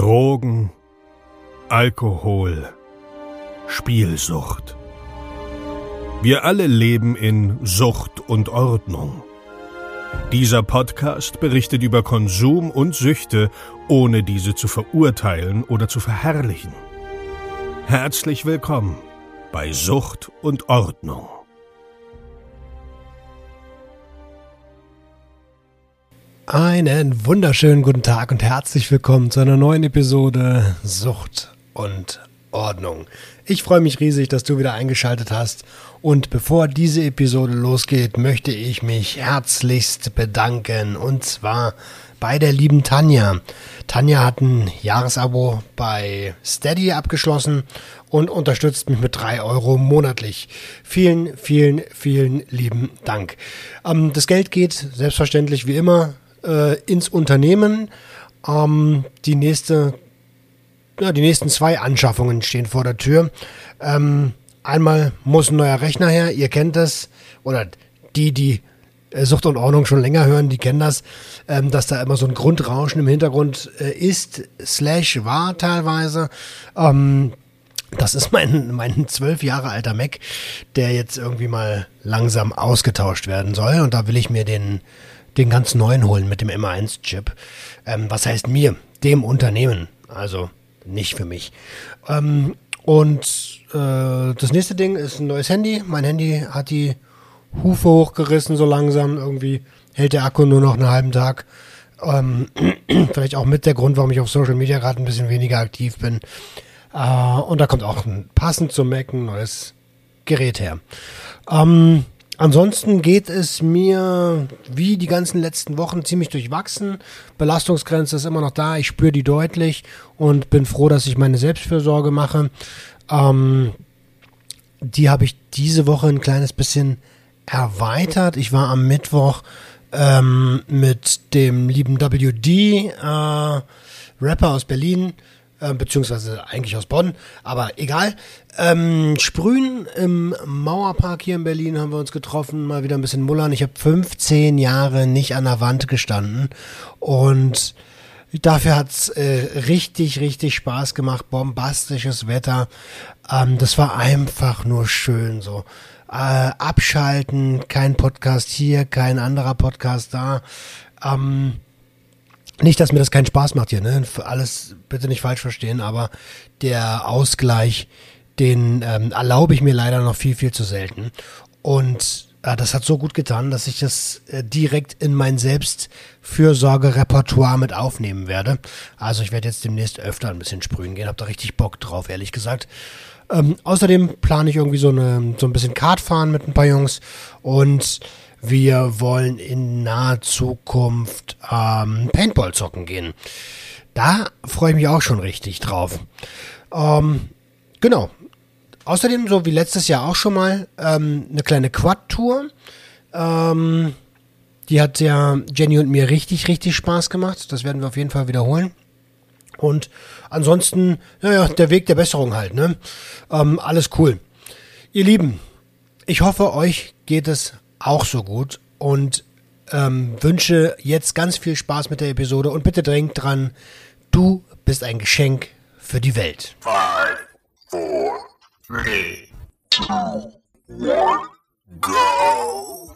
Drogen, Alkohol, Spielsucht. Wir alle leben in Sucht und Ordnung. Dieser Podcast berichtet über Konsum und Süchte, ohne diese zu verurteilen oder zu verherrlichen. Herzlich willkommen bei Sucht und Ordnung. Einen wunderschönen guten Tag und herzlich willkommen zu einer neuen Episode Sucht und Ordnung. Ich freue mich riesig, dass du wieder eingeschaltet hast. Und bevor diese Episode losgeht, möchte ich mich herzlichst bedanken. Und zwar bei der lieben Tanja. Tanja hat ein Jahresabo bei Steady abgeschlossen und unterstützt mich mit drei Euro monatlich. Vielen, vielen, vielen lieben Dank. Ähm, das Geld geht selbstverständlich wie immer äh, ins Unternehmen. Ähm, die nächste, ja, die nächsten zwei Anschaffungen stehen vor der Tür. Ähm, einmal muss ein neuer Rechner her, ihr kennt das, oder die, die äh, Sucht und Ordnung schon länger hören, die kennen das, ähm, dass da immer so ein Grundrauschen im Hintergrund äh, ist, slash war teilweise. Ähm, das ist mein, mein zwölf Jahre alter Mac, der jetzt irgendwie mal langsam ausgetauscht werden soll. Und da will ich mir den den ganz neuen holen mit dem M1-Chip. Ähm, was heißt mir? Dem Unternehmen. Also nicht für mich. Ähm, und äh, das nächste Ding ist ein neues Handy. Mein Handy hat die Hufe hochgerissen so langsam. Irgendwie hält der Akku nur noch einen halben Tag. Ähm, vielleicht auch mit der Grund, warum ich auf Social Media gerade ein bisschen weniger aktiv bin. Äh, und da kommt auch ein, passend zum Mac ein neues Gerät her. Ähm, Ansonsten geht es mir wie die ganzen letzten Wochen ziemlich durchwachsen. Belastungsgrenze ist immer noch da, ich spüre die deutlich und bin froh, dass ich meine Selbstfürsorge mache. Ähm, die habe ich diese Woche ein kleines bisschen erweitert. Ich war am Mittwoch ähm, mit dem lieben WD, äh, Rapper aus Berlin, äh, beziehungsweise eigentlich aus Bonn, aber egal. Ähm, Sprühen im Mauerpark hier in Berlin haben wir uns getroffen, mal wieder ein bisschen mullern. Ich habe 15 Jahre nicht an der Wand gestanden und dafür hat's äh, richtig, richtig Spaß gemacht. Bombastisches Wetter. Ähm, das war einfach nur schön so. Äh, abschalten, kein Podcast hier, kein anderer Podcast da. Ähm, nicht, dass mir das keinen Spaß macht hier, ne? Alles bitte nicht falsch verstehen, aber der Ausgleich, den ähm, erlaube ich mir leider noch viel, viel zu selten. Und äh, das hat so gut getan, dass ich das äh, direkt in mein Selbstfürsorge-Repertoire mit aufnehmen werde. Also ich werde jetzt demnächst öfter ein bisschen sprühen gehen, hab da richtig Bock drauf, ehrlich gesagt. Ähm, außerdem plane ich irgendwie so, eine, so ein bisschen Kart fahren mit ein paar Jungs und wir wollen in naher Zukunft ähm, Paintball zocken gehen. Da freue ich mich auch schon richtig drauf. Ähm, genau. Außerdem, so wie letztes Jahr auch schon mal, ähm, eine kleine Quad-Tour. Ähm, die hat ja Jenny und mir richtig, richtig Spaß gemacht. Das werden wir auf jeden Fall wiederholen. Und ansonsten, naja, der Weg der Besserung halt, ne? Ähm, alles cool. Ihr Lieben, ich hoffe, euch geht es auch so gut und ähm, wünsche jetzt ganz viel Spaß mit der Episode und bitte dringend dran, du bist ein Geschenk für die Welt. Five, four, three, two, one, go.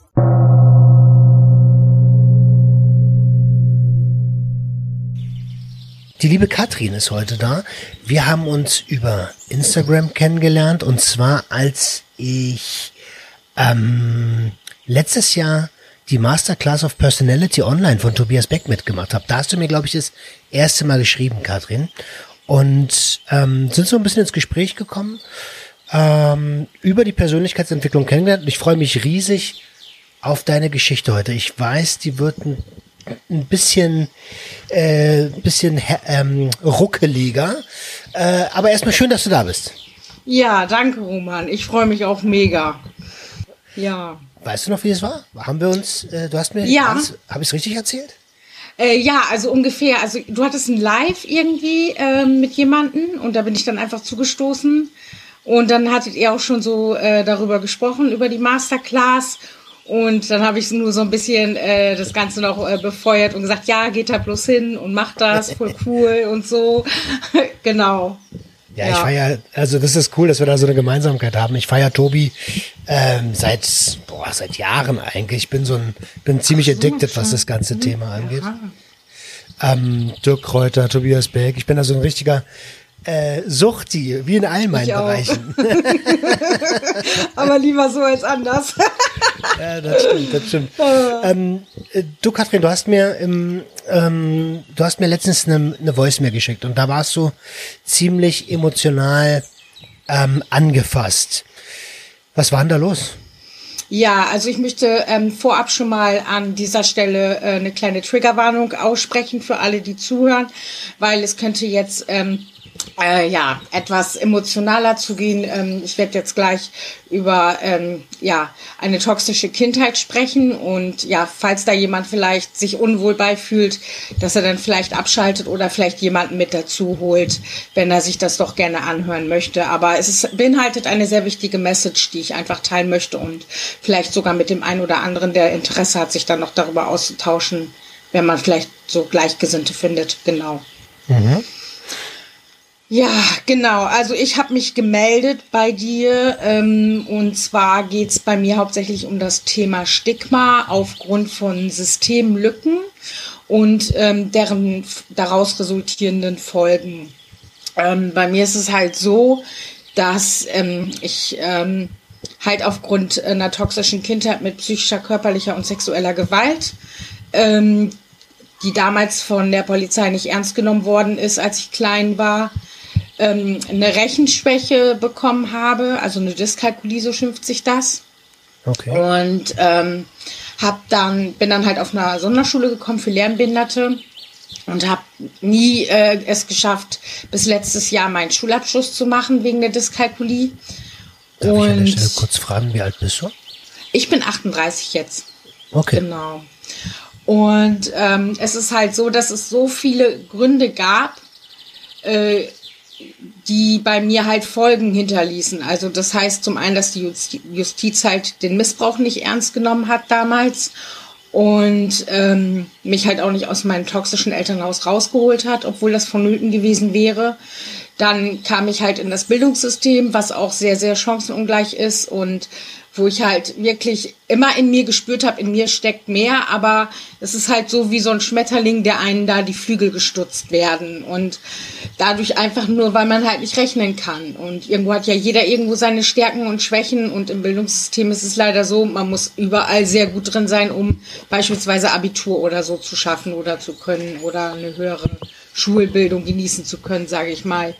Die liebe Katrin ist heute da. Wir haben uns über Instagram kennengelernt und zwar als ich ähm, letztes Jahr die Masterclass of Personality Online von Tobias Beck mitgemacht habe. Da hast du mir, glaube ich, das erste Mal geschrieben, Katrin. Und ähm, sind so ein bisschen ins Gespräch gekommen, ähm, über die Persönlichkeitsentwicklung kennengelernt. Ich freue mich riesig auf deine Geschichte heute. Ich weiß, die wird ein, ein bisschen, äh, bisschen ähm, ruckeliger. Äh, aber erstmal schön, dass du da bist. Ja, danke, Roman. Ich freue mich auch mega. Ja. Weißt du noch, wie es war? Haben wir uns, äh, du hast mir, ja. habe ich es richtig erzählt? Äh, ja, also ungefähr. Also du hattest ein Live irgendwie äh, mit jemanden und da bin ich dann einfach zugestoßen. Und dann hattet ihr auch schon so äh, darüber gesprochen, über die Masterclass. Und dann habe ich nur so ein bisschen äh, das Ganze noch äh, befeuert und gesagt, ja, geht da bloß hin und macht das, voll cool und so. genau. Ja, ja, ich feier, also das ist cool, dass wir da so eine Gemeinsamkeit haben. Ich feier Tobi ähm, seit boah, seit Jahren eigentlich. Ich bin so ein bin ziemlich so, addicted, was das ganze Thema angeht. Ähm, Dirk Kräuter, Tobias Beck. Ich bin da so ein richtiger äh, Suchti, wie in all meinen Bereichen. Aber lieber so als anders. ja, das stimmt, das stimmt. Ähm, äh, du, Katrin, du hast mir im, ähm, du hast mir letztens eine, eine Voice mehr geschickt und da warst du ziemlich emotional ähm, angefasst. Was war denn da los? Ja, also ich möchte ähm, vorab schon mal an dieser Stelle äh, eine kleine Triggerwarnung aussprechen für alle, die zuhören, weil es könnte jetzt ähm, äh, ja, etwas emotionaler zu gehen. Ähm, ich werde jetzt gleich über ähm, ja, eine toxische Kindheit sprechen und ja, falls da jemand vielleicht sich unwohl beifühlt, dass er dann vielleicht abschaltet oder vielleicht jemanden mit dazu holt, wenn er sich das doch gerne anhören möchte. Aber es ist, beinhaltet eine sehr wichtige Message, die ich einfach teilen möchte und vielleicht sogar mit dem einen oder anderen, der Interesse hat, sich dann noch darüber auszutauschen, wenn man vielleicht so Gleichgesinnte findet. Genau. Mhm. Ja, genau. Also ich habe mich gemeldet bei dir ähm, und zwar geht's bei mir hauptsächlich um das Thema Stigma aufgrund von Systemlücken und ähm, deren daraus resultierenden Folgen. Ähm, bei mir ist es halt so, dass ähm, ich ähm, halt aufgrund einer toxischen Kindheit mit psychischer, körperlicher und sexueller Gewalt ähm, die damals von der Polizei nicht ernst genommen worden ist, als ich klein war, ähm, eine Rechenschwäche bekommen habe, also eine Dyskalkulie, so schimpft sich das. Okay. Und ähm, hab dann bin dann halt auf einer Sonderschule gekommen für Lernbehinderte und habe nie äh, es geschafft, bis letztes Jahr meinen Schulabschluss zu machen wegen der Dyskalkulie. Darf und ich an der Stelle kurz fragen, wie alt bist du? Ich bin 38 jetzt. Okay. Genau. Und ähm, es ist halt so, dass es so viele Gründe gab, äh, die bei mir halt Folgen hinterließen. Also das heißt zum einen, dass die Justiz halt den Missbrauch nicht ernst genommen hat damals und ähm, mich halt auch nicht aus meinem toxischen Elternhaus rausgeholt hat, obwohl das vonnöten gewesen wäre. Dann kam ich halt in das Bildungssystem, was auch sehr, sehr chancenungleich ist und wo ich halt wirklich immer in mir gespürt habe, in mir steckt mehr, aber es ist halt so wie so ein Schmetterling, der einen da die Flügel gestutzt werden und dadurch einfach nur, weil man halt nicht rechnen kann und irgendwo hat ja jeder irgendwo seine Stärken und Schwächen und im Bildungssystem ist es leider so, man muss überall sehr gut drin sein, um beispielsweise Abitur oder so zu schaffen oder zu können oder eine höhere Schulbildung genießen zu können, sage ich mal.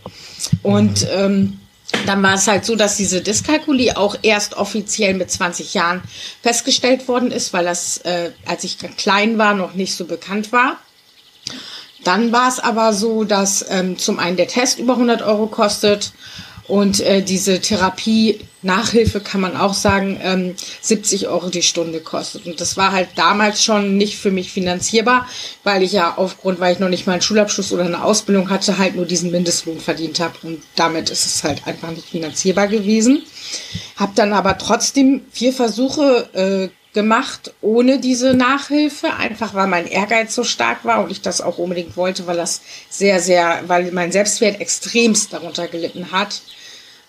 Und ähm, dann war es halt so, dass diese Dyskalkulie auch erst offiziell mit 20 Jahren festgestellt worden ist, weil das, äh, als ich klein war, noch nicht so bekannt war. Dann war es aber so, dass ähm, zum einen der Test über 100 Euro kostet und äh, diese Therapie Nachhilfe kann man auch sagen, ähm, 70 Euro die Stunde kostet. Und das war halt damals schon nicht für mich finanzierbar, weil ich ja aufgrund, weil ich noch nicht mal einen Schulabschluss oder eine Ausbildung hatte, halt nur diesen Mindestlohn verdient habe. Und damit ist es halt einfach nicht finanzierbar gewesen. Hab dann aber trotzdem vier Versuche äh, gemacht ohne diese Nachhilfe, einfach weil mein Ehrgeiz so stark war und ich das auch unbedingt wollte, weil das sehr, sehr, weil mein Selbstwert extremst darunter gelitten hat,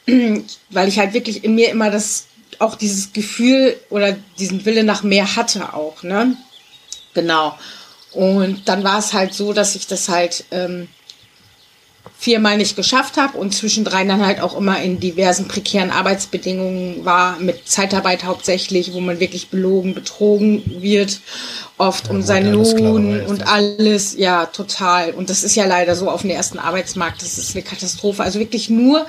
weil ich halt wirklich in mir immer das, auch dieses Gefühl oder diesen Wille nach mehr hatte auch, ne? Genau. Und dann war es halt so, dass ich das halt ähm, viermal nicht geschafft habe und zwischendrin dann halt auch immer in diversen prekären Arbeitsbedingungen war, mit Zeitarbeit hauptsächlich, wo man wirklich belogen, betrogen wird, oft ja, um seinen Lohn und alles, ja, total. Und das ist ja leider so auf dem ersten Arbeitsmarkt, das ist eine Katastrophe. Also wirklich nur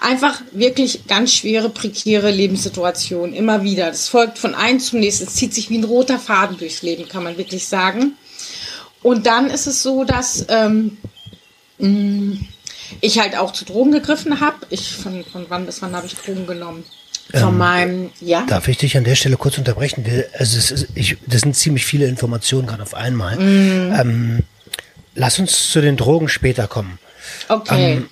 einfach wirklich ganz schwere, prekäre Lebenssituationen, immer wieder. Das folgt von einem zum nächsten, es zieht sich wie ein roter Faden durchs Leben, kann man wirklich sagen. Und dann ist es so, dass ähm, ich halt auch zu Drogen gegriffen habe. Ich von, von wann bis wann habe ich Drogen genommen? Von ähm, meinem, ja. Darf ich dich an der Stelle kurz unterbrechen? Also es ist, ich, das sind ziemlich viele Informationen gerade auf einmal. Mm. Ähm, lass uns zu den Drogen später kommen. Okay. Ähm,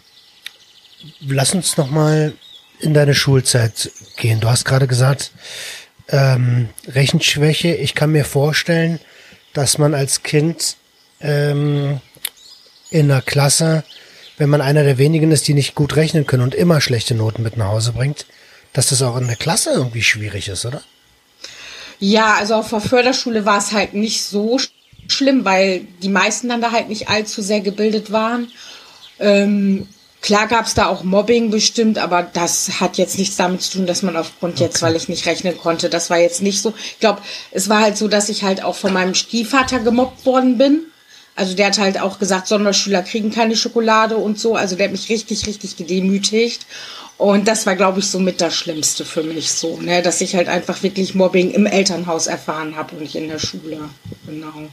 lass uns noch mal in deine Schulzeit gehen. Du hast gerade gesagt, ähm, Rechenschwäche. Ich kann mir vorstellen, dass man als Kind ähm, in einer Klasse, wenn man einer der wenigen ist, die nicht gut rechnen können und immer schlechte Noten mit nach Hause bringt, dass das auch in der Klasse irgendwie schwierig ist, oder? Ja, also auf der Förderschule war es halt nicht so schlimm, weil die meisten dann da halt nicht allzu sehr gebildet waren. Ähm, klar gab es da auch Mobbing bestimmt, aber das hat jetzt nichts damit zu tun, dass man aufgrund jetzt, weil ich nicht rechnen konnte, das war jetzt nicht so. Ich glaube, es war halt so, dass ich halt auch von meinem Stiefvater gemobbt worden bin. Also der hat halt auch gesagt, Sonderschüler kriegen keine Schokolade und so. Also der hat mich richtig, richtig gedemütigt. Und das war, glaube ich, so mit das Schlimmste für mich so, ne? dass ich halt einfach wirklich Mobbing im Elternhaus erfahren habe und nicht in der Schule. Genau.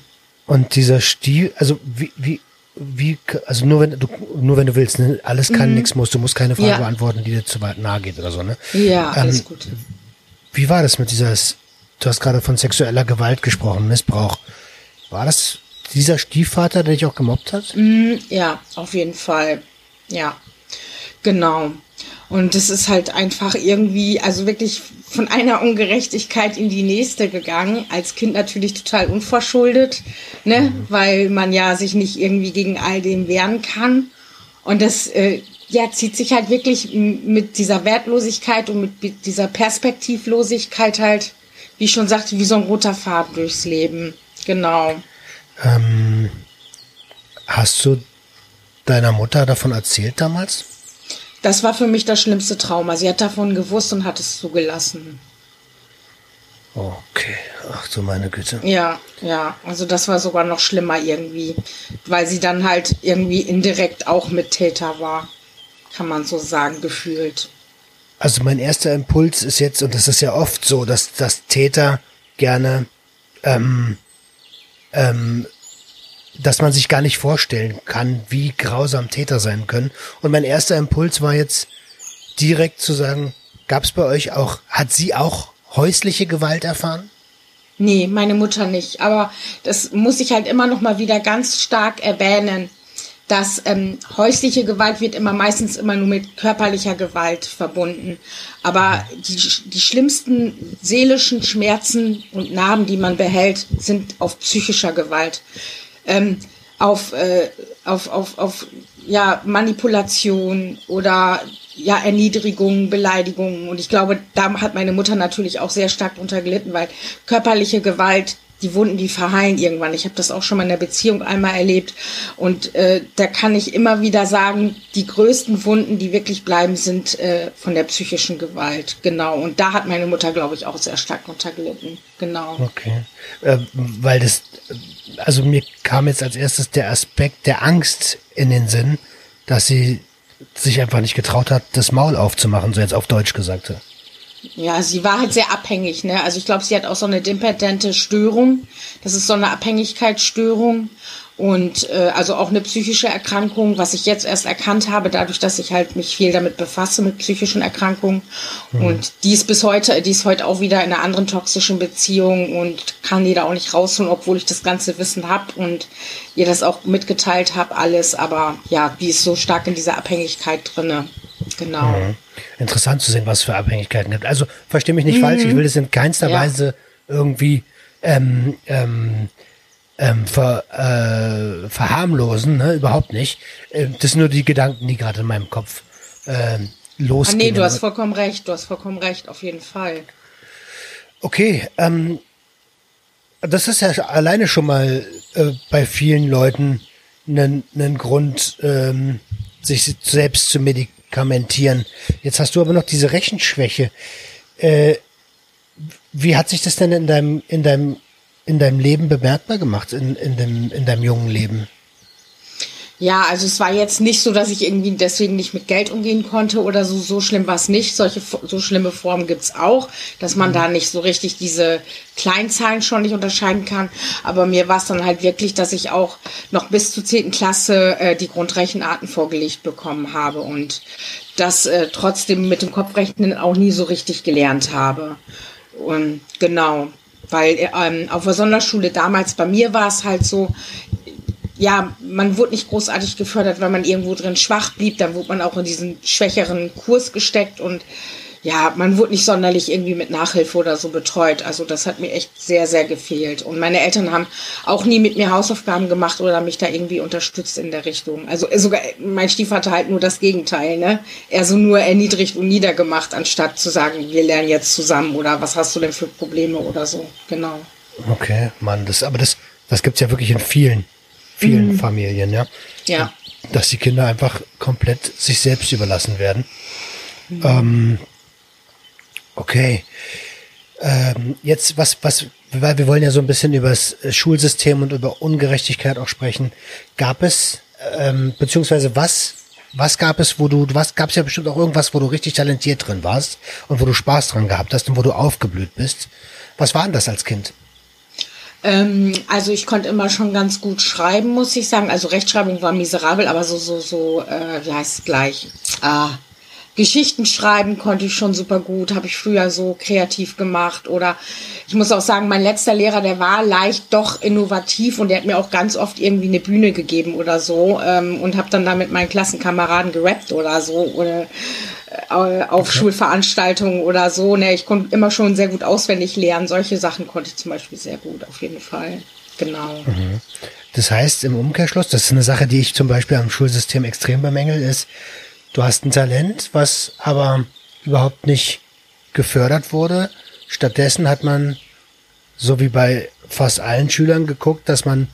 Und dieser Stil, also wie, wie, wie, also nur wenn du, nur wenn du willst, ne? alles kann, mhm. nichts muss, du musst keine Frage ja. beantworten, die dir zu weit nahe geht oder so, ne? Ja, alles ähm, gut. Wie war das mit dieser, du hast gerade von sexueller Gewalt gesprochen, Missbrauch. War das dieser Stiefvater, der dich auch gemobbt hat? Mm, ja, auf jeden Fall. Ja, genau. Und es ist halt einfach irgendwie, also wirklich von einer Ungerechtigkeit in die nächste gegangen. Als Kind natürlich total unverschuldet, ne, mhm. weil man ja sich nicht irgendwie gegen all dem wehren kann. Und das äh, ja, zieht sich halt wirklich mit dieser Wertlosigkeit und mit dieser Perspektivlosigkeit halt, wie ich schon sagte, wie so ein roter Faden durchs Leben. Genau. Ähm, hast du deiner Mutter davon erzählt damals? Das war für mich das schlimmste Trauma. Sie hat davon gewusst und hat es zugelassen. Okay, ach du meine Güte. Ja, ja, also das war sogar noch schlimmer irgendwie, weil sie dann halt irgendwie indirekt auch Mittäter war, kann man so sagen, gefühlt. Also mein erster Impuls ist jetzt, und das ist ja oft so, dass, dass Täter gerne ähm, ähm, dass man sich gar nicht vorstellen kann, wie grausam Täter sein können. Und mein erster Impuls war jetzt direkt zu sagen, gab es bei euch auch, hat sie auch häusliche Gewalt erfahren? Nee, meine Mutter nicht. Aber das muss ich halt immer noch mal wieder ganz stark erwähnen, dass ähm, häusliche Gewalt wird immer meistens immer nur mit körperlicher Gewalt verbunden. Aber die, die schlimmsten seelischen Schmerzen und Narben, die man behält, sind auf psychischer Gewalt ähm, auf, äh, auf, auf, auf ja, Manipulation oder ja, Erniedrigung, Beleidigung. Und ich glaube, da hat meine Mutter natürlich auch sehr stark drunter gelitten, weil körperliche Gewalt die Wunden, die verheilen irgendwann. Ich habe das auch schon mal in der Beziehung einmal erlebt. Und äh, da kann ich immer wieder sagen, die größten Wunden, die wirklich bleiben, sind äh, von der psychischen Gewalt. Genau. Und da hat meine Mutter, glaube ich, auch sehr stark drunter gelitten. Genau. Okay. Äh, weil das, also mir kam jetzt als erstes der Aspekt der Angst in den Sinn, dass sie sich einfach nicht getraut hat, das Maul aufzumachen, so jetzt auf Deutsch gesagt. Ja, sie war halt sehr abhängig, ne? Also ich glaube, sie hat auch so eine dependente Störung. Das ist so eine Abhängigkeitsstörung und äh, also auch eine psychische Erkrankung, was ich jetzt erst erkannt habe, dadurch, dass ich halt mich viel damit befasse mit psychischen Erkrankungen. Mhm. Und die ist bis heute, die ist heute auch wieder in einer anderen toxischen Beziehung und kann die da auch nicht rausholen, obwohl ich das ganze Wissen habe und ihr das auch mitgeteilt habe, alles. Aber ja, die ist so stark in dieser Abhängigkeit drinne. Genau. Mhm. Interessant zu sehen, was es für Abhängigkeiten gibt. Also verstehe mich nicht mhm. falsch, ich will das in keinster ja. Weise irgendwie ähm, ähm, ähm, ver, äh, verharmlosen, ne? überhaupt nicht. Äh, das sind nur die Gedanken, die gerade in meinem Kopf äh, losgehen. Ah, nee, du hast vollkommen recht, du hast vollkommen recht, auf jeden Fall. Okay, ähm, das ist ja alleine schon mal äh, bei vielen Leuten ein Grund, ähm, sich selbst zu medikamentieren. Jetzt hast du aber noch diese Rechenschwäche. Äh, wie hat sich das denn in deinem, in deinem in deinem Leben bemerkbar gemacht, in, in, dem, in deinem jungen Leben? Ja, also es war jetzt nicht so, dass ich irgendwie deswegen nicht mit Geld umgehen konnte oder so. So schlimm war es nicht. Solche so schlimme Formen gibt's auch, dass man mhm. da nicht so richtig diese Kleinzahlen schon nicht unterscheiden kann. Aber mir war es dann halt wirklich, dass ich auch noch bis zur zehnten Klasse äh, die Grundrechenarten vorgelegt bekommen habe und das äh, trotzdem mit dem Kopfrechnen auch nie so richtig gelernt habe. Und genau, weil ähm, auf der Sonderschule damals bei mir war es halt so, ja, man wurde nicht großartig gefördert, weil man irgendwo drin schwach blieb. Dann wurde man auch in diesen schwächeren Kurs gesteckt und ja, man wurde nicht sonderlich irgendwie mit Nachhilfe oder so betreut. Also das hat mir echt sehr, sehr gefehlt. Und meine Eltern haben auch nie mit mir Hausaufgaben gemacht oder mich da irgendwie unterstützt in der Richtung. Also äh, sogar mein Stiefvater halt nur das Gegenteil, ne? Er so nur erniedrigt und niedergemacht, anstatt zu sagen, wir lernen jetzt zusammen oder was hast du denn für Probleme oder so. Genau. Okay, Mann, das, aber das, das gibt's ja wirklich in vielen, vielen mhm. Familien, ja. Ja. Dass die Kinder einfach komplett sich selbst überlassen werden. Mhm. Ähm, Okay. Ähm, jetzt, was, was, weil wir wollen ja so ein bisschen über das Schulsystem und über Ungerechtigkeit auch sprechen. Gab es, ähm, beziehungsweise was, was gab es, wo du, was gab es ja bestimmt auch irgendwas, wo du richtig talentiert drin warst und wo du Spaß dran gehabt hast und wo du aufgeblüht bist. Was war denn das als Kind? Ähm, also ich konnte immer schon ganz gut schreiben, muss ich sagen. Also Rechtschreibung war miserabel, aber so, so, so, äh, wie heißt es gleich? Ah, Geschichten schreiben konnte ich schon super gut, habe ich früher so kreativ gemacht. Oder ich muss auch sagen, mein letzter Lehrer, der war leicht doch innovativ und der hat mir auch ganz oft irgendwie eine Bühne gegeben oder so ähm, und habe dann da mit meinen Klassenkameraden gerappt oder so oder äh, auf okay. Schulveranstaltungen oder so. Ne, ich konnte immer schon sehr gut auswendig lernen. Solche Sachen konnte ich zum Beispiel sehr gut, auf jeden Fall. Genau. Mhm. Das heißt im Umkehrschluss, das ist eine Sache, die ich zum Beispiel am Schulsystem extrem bemängel, ist, du hast ein Talent, was aber überhaupt nicht gefördert wurde. Stattdessen hat man, so wie bei fast allen Schülern, geguckt, dass man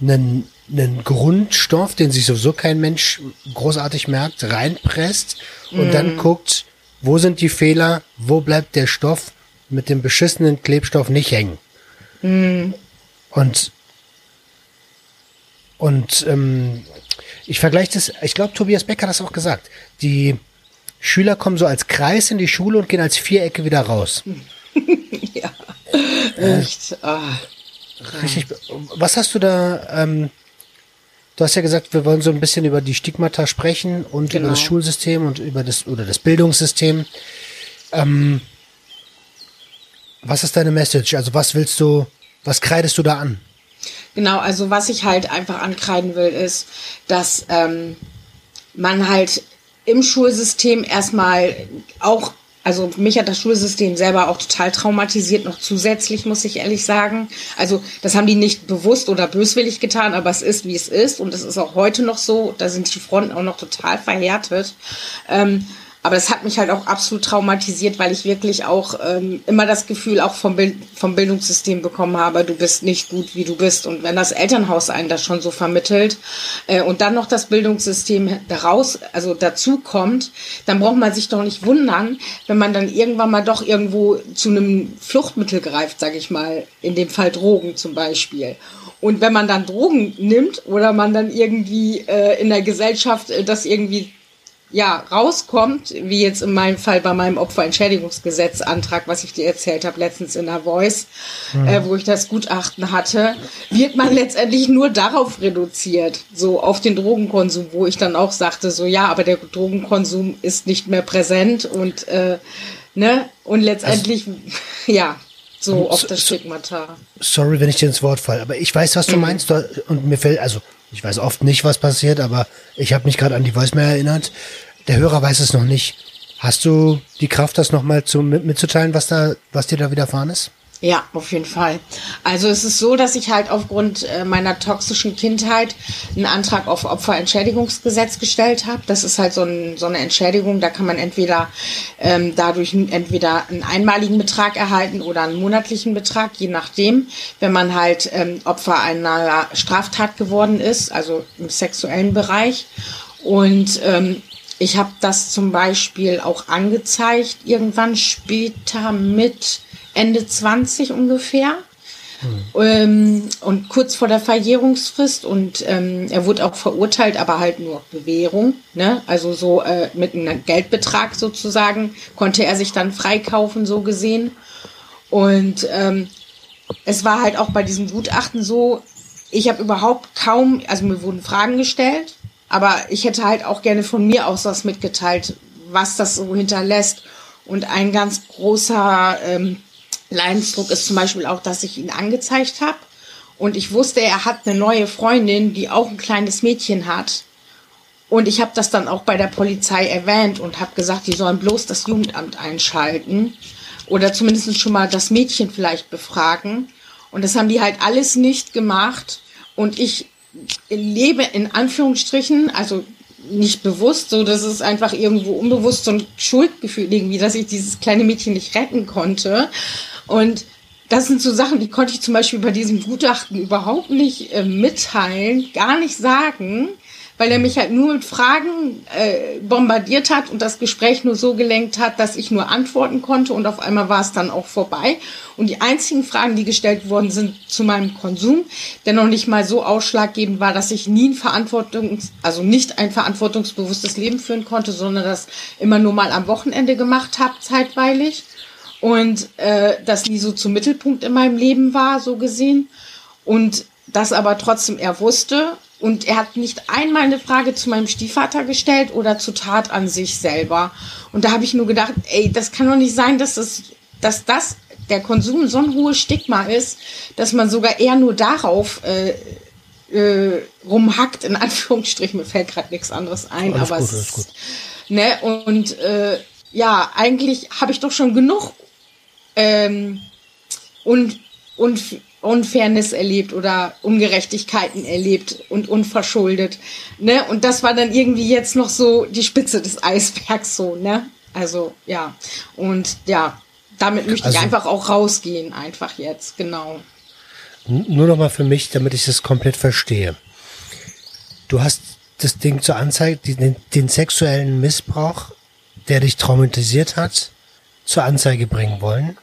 einen, einen Grundstoff, den sich sowieso kein Mensch großartig merkt, reinpresst und mm. dann mhm. guckt, wo sind die Fehler, wo bleibt der Stoff mit dem beschissenen Klebstoff nicht hängen. Mm. Und und ähm, ich vergleiche das, ich glaube, Tobias Beck hat das auch gesagt. Die Schüler kommen so als Kreis in die Schule und gehen als Vierecke wieder raus. ja, echt. Äh, ah. Richtig. Was hast du da, ähm, du hast ja gesagt, wir wollen so ein bisschen über die Stigmata sprechen und genau. über das Schulsystem und über das, oder das Bildungssystem. Ähm, was ist deine Message? Also was willst du, was kreidest du da an? Genau, also was ich halt einfach ankreiden will, ist, dass ähm, man halt im Schulsystem erstmal auch, also mich hat das Schulsystem selber auch total traumatisiert, noch zusätzlich, muss ich ehrlich sagen. Also das haben die nicht bewusst oder böswillig getan, aber es ist, wie es ist und es ist auch heute noch so. Da sind die Fronten auch noch total verhärtet. Ähm, aber es hat mich halt auch absolut traumatisiert, weil ich wirklich auch ähm, immer das Gefühl auch vom, Bild, vom Bildungssystem bekommen habe, du bist nicht gut, wie du bist. Und wenn das Elternhaus einen das schon so vermittelt äh, und dann noch das Bildungssystem daraus, also dazu kommt, dann braucht man sich doch nicht wundern, wenn man dann irgendwann mal doch irgendwo zu einem Fluchtmittel greift, sage ich mal, in dem Fall Drogen zum Beispiel. Und wenn man dann Drogen nimmt oder man dann irgendwie äh, in der Gesellschaft äh, das irgendwie ja, rauskommt, wie jetzt in meinem Fall bei meinem Opferentschädigungsgesetzantrag, was ich dir erzählt habe letztens in der Voice, mhm. äh, wo ich das Gutachten hatte, wird man letztendlich nur darauf reduziert, so auf den Drogenkonsum, wo ich dann auch sagte, so ja, aber der Drogenkonsum ist nicht mehr präsent und äh, ne und letztendlich also, ja so auf das Stigmata. Sorry, wenn ich dir ins Wort falle, aber ich weiß, was du mhm. meinst und mir fällt also ich weiß oft nicht, was passiert, aber ich habe mich gerade an die Voicemail erinnert. Der Hörer weiß es noch nicht. Hast du die Kraft, das nochmal mit, mitzuteilen, was da, was dir da widerfahren ist? Ja, auf jeden Fall. Also es ist so, dass ich halt aufgrund äh, meiner toxischen Kindheit einen Antrag auf Opferentschädigungsgesetz gestellt habe. Das ist halt so, ein, so eine Entschädigung, da kann man entweder ähm, dadurch entweder einen einmaligen Betrag erhalten oder einen monatlichen Betrag, je nachdem, wenn man halt ähm, Opfer einer Straftat geworden ist, also im sexuellen Bereich. Und ähm, ich habe das zum Beispiel auch angezeigt, irgendwann später mit Ende 20 ungefähr. Mhm. Und kurz vor der Verjährungsfrist und ähm, er wurde auch verurteilt, aber halt nur Bewährung, ne? Also so äh, mit einem Geldbetrag sozusagen konnte er sich dann freikaufen, so gesehen. Und ähm, es war halt auch bei diesem Gutachten so, ich habe überhaupt kaum, also mir wurden Fragen gestellt, aber ich hätte halt auch gerne von mir aus was mitgeteilt, was das so hinterlässt. Und ein ganz großer ähm, Leidensdruck ist zum Beispiel auch, dass ich ihn angezeigt habe und ich wusste, er hat eine neue Freundin, die auch ein kleines Mädchen hat. Und ich habe das dann auch bei der Polizei erwähnt und habe gesagt, die sollen bloß das Jugendamt einschalten oder zumindest schon mal das Mädchen vielleicht befragen. Und das haben die halt alles nicht gemacht. Und ich lebe in Anführungsstrichen, also nicht bewusst, so dass es einfach irgendwo unbewusst so ein Schuldgefühl irgendwie, dass ich dieses kleine Mädchen nicht retten konnte. Und das sind so Sachen, die konnte ich zum Beispiel bei diesem Gutachten überhaupt nicht äh, mitteilen, gar nicht sagen weil er mich halt nur mit Fragen äh, bombardiert hat und das Gespräch nur so gelenkt hat, dass ich nur antworten konnte und auf einmal war es dann auch vorbei. Und die einzigen Fragen, die gestellt worden sind zu meinem Konsum, der noch nicht mal so ausschlaggebend war, dass ich nie ein Verantwortungs-, also nicht ein verantwortungsbewusstes Leben führen konnte, sondern das immer nur mal am Wochenende gemacht habe, zeitweilig. Und äh, das nie so zum Mittelpunkt in meinem Leben war, so gesehen. Und das aber trotzdem er wusste und er hat nicht einmal eine Frage zu meinem Stiefvater gestellt oder zur Tat an sich selber. Und da habe ich nur gedacht, ey, das kann doch nicht sein, dass das, dass das der Konsum so ein hohes Stigma ist, dass man sogar eher nur darauf äh, äh, rumhackt, in Anführungsstrichen, mir fällt gerade nichts anderes ein, alles aber gut, es ist, ne, und äh, ja, eigentlich habe ich doch schon genug ähm, und, und Unfairness erlebt oder Ungerechtigkeiten erlebt und unverschuldet. Ne? Und das war dann irgendwie jetzt noch so die Spitze des Eisbergs so, ne? Also, ja. Und ja, damit möchte also, ich einfach auch rausgehen, einfach jetzt, genau. Nur noch mal für mich, damit ich das komplett verstehe. Du hast das Ding zur Anzeige, den, den sexuellen Missbrauch, der dich traumatisiert hat, zur Anzeige bringen wollen.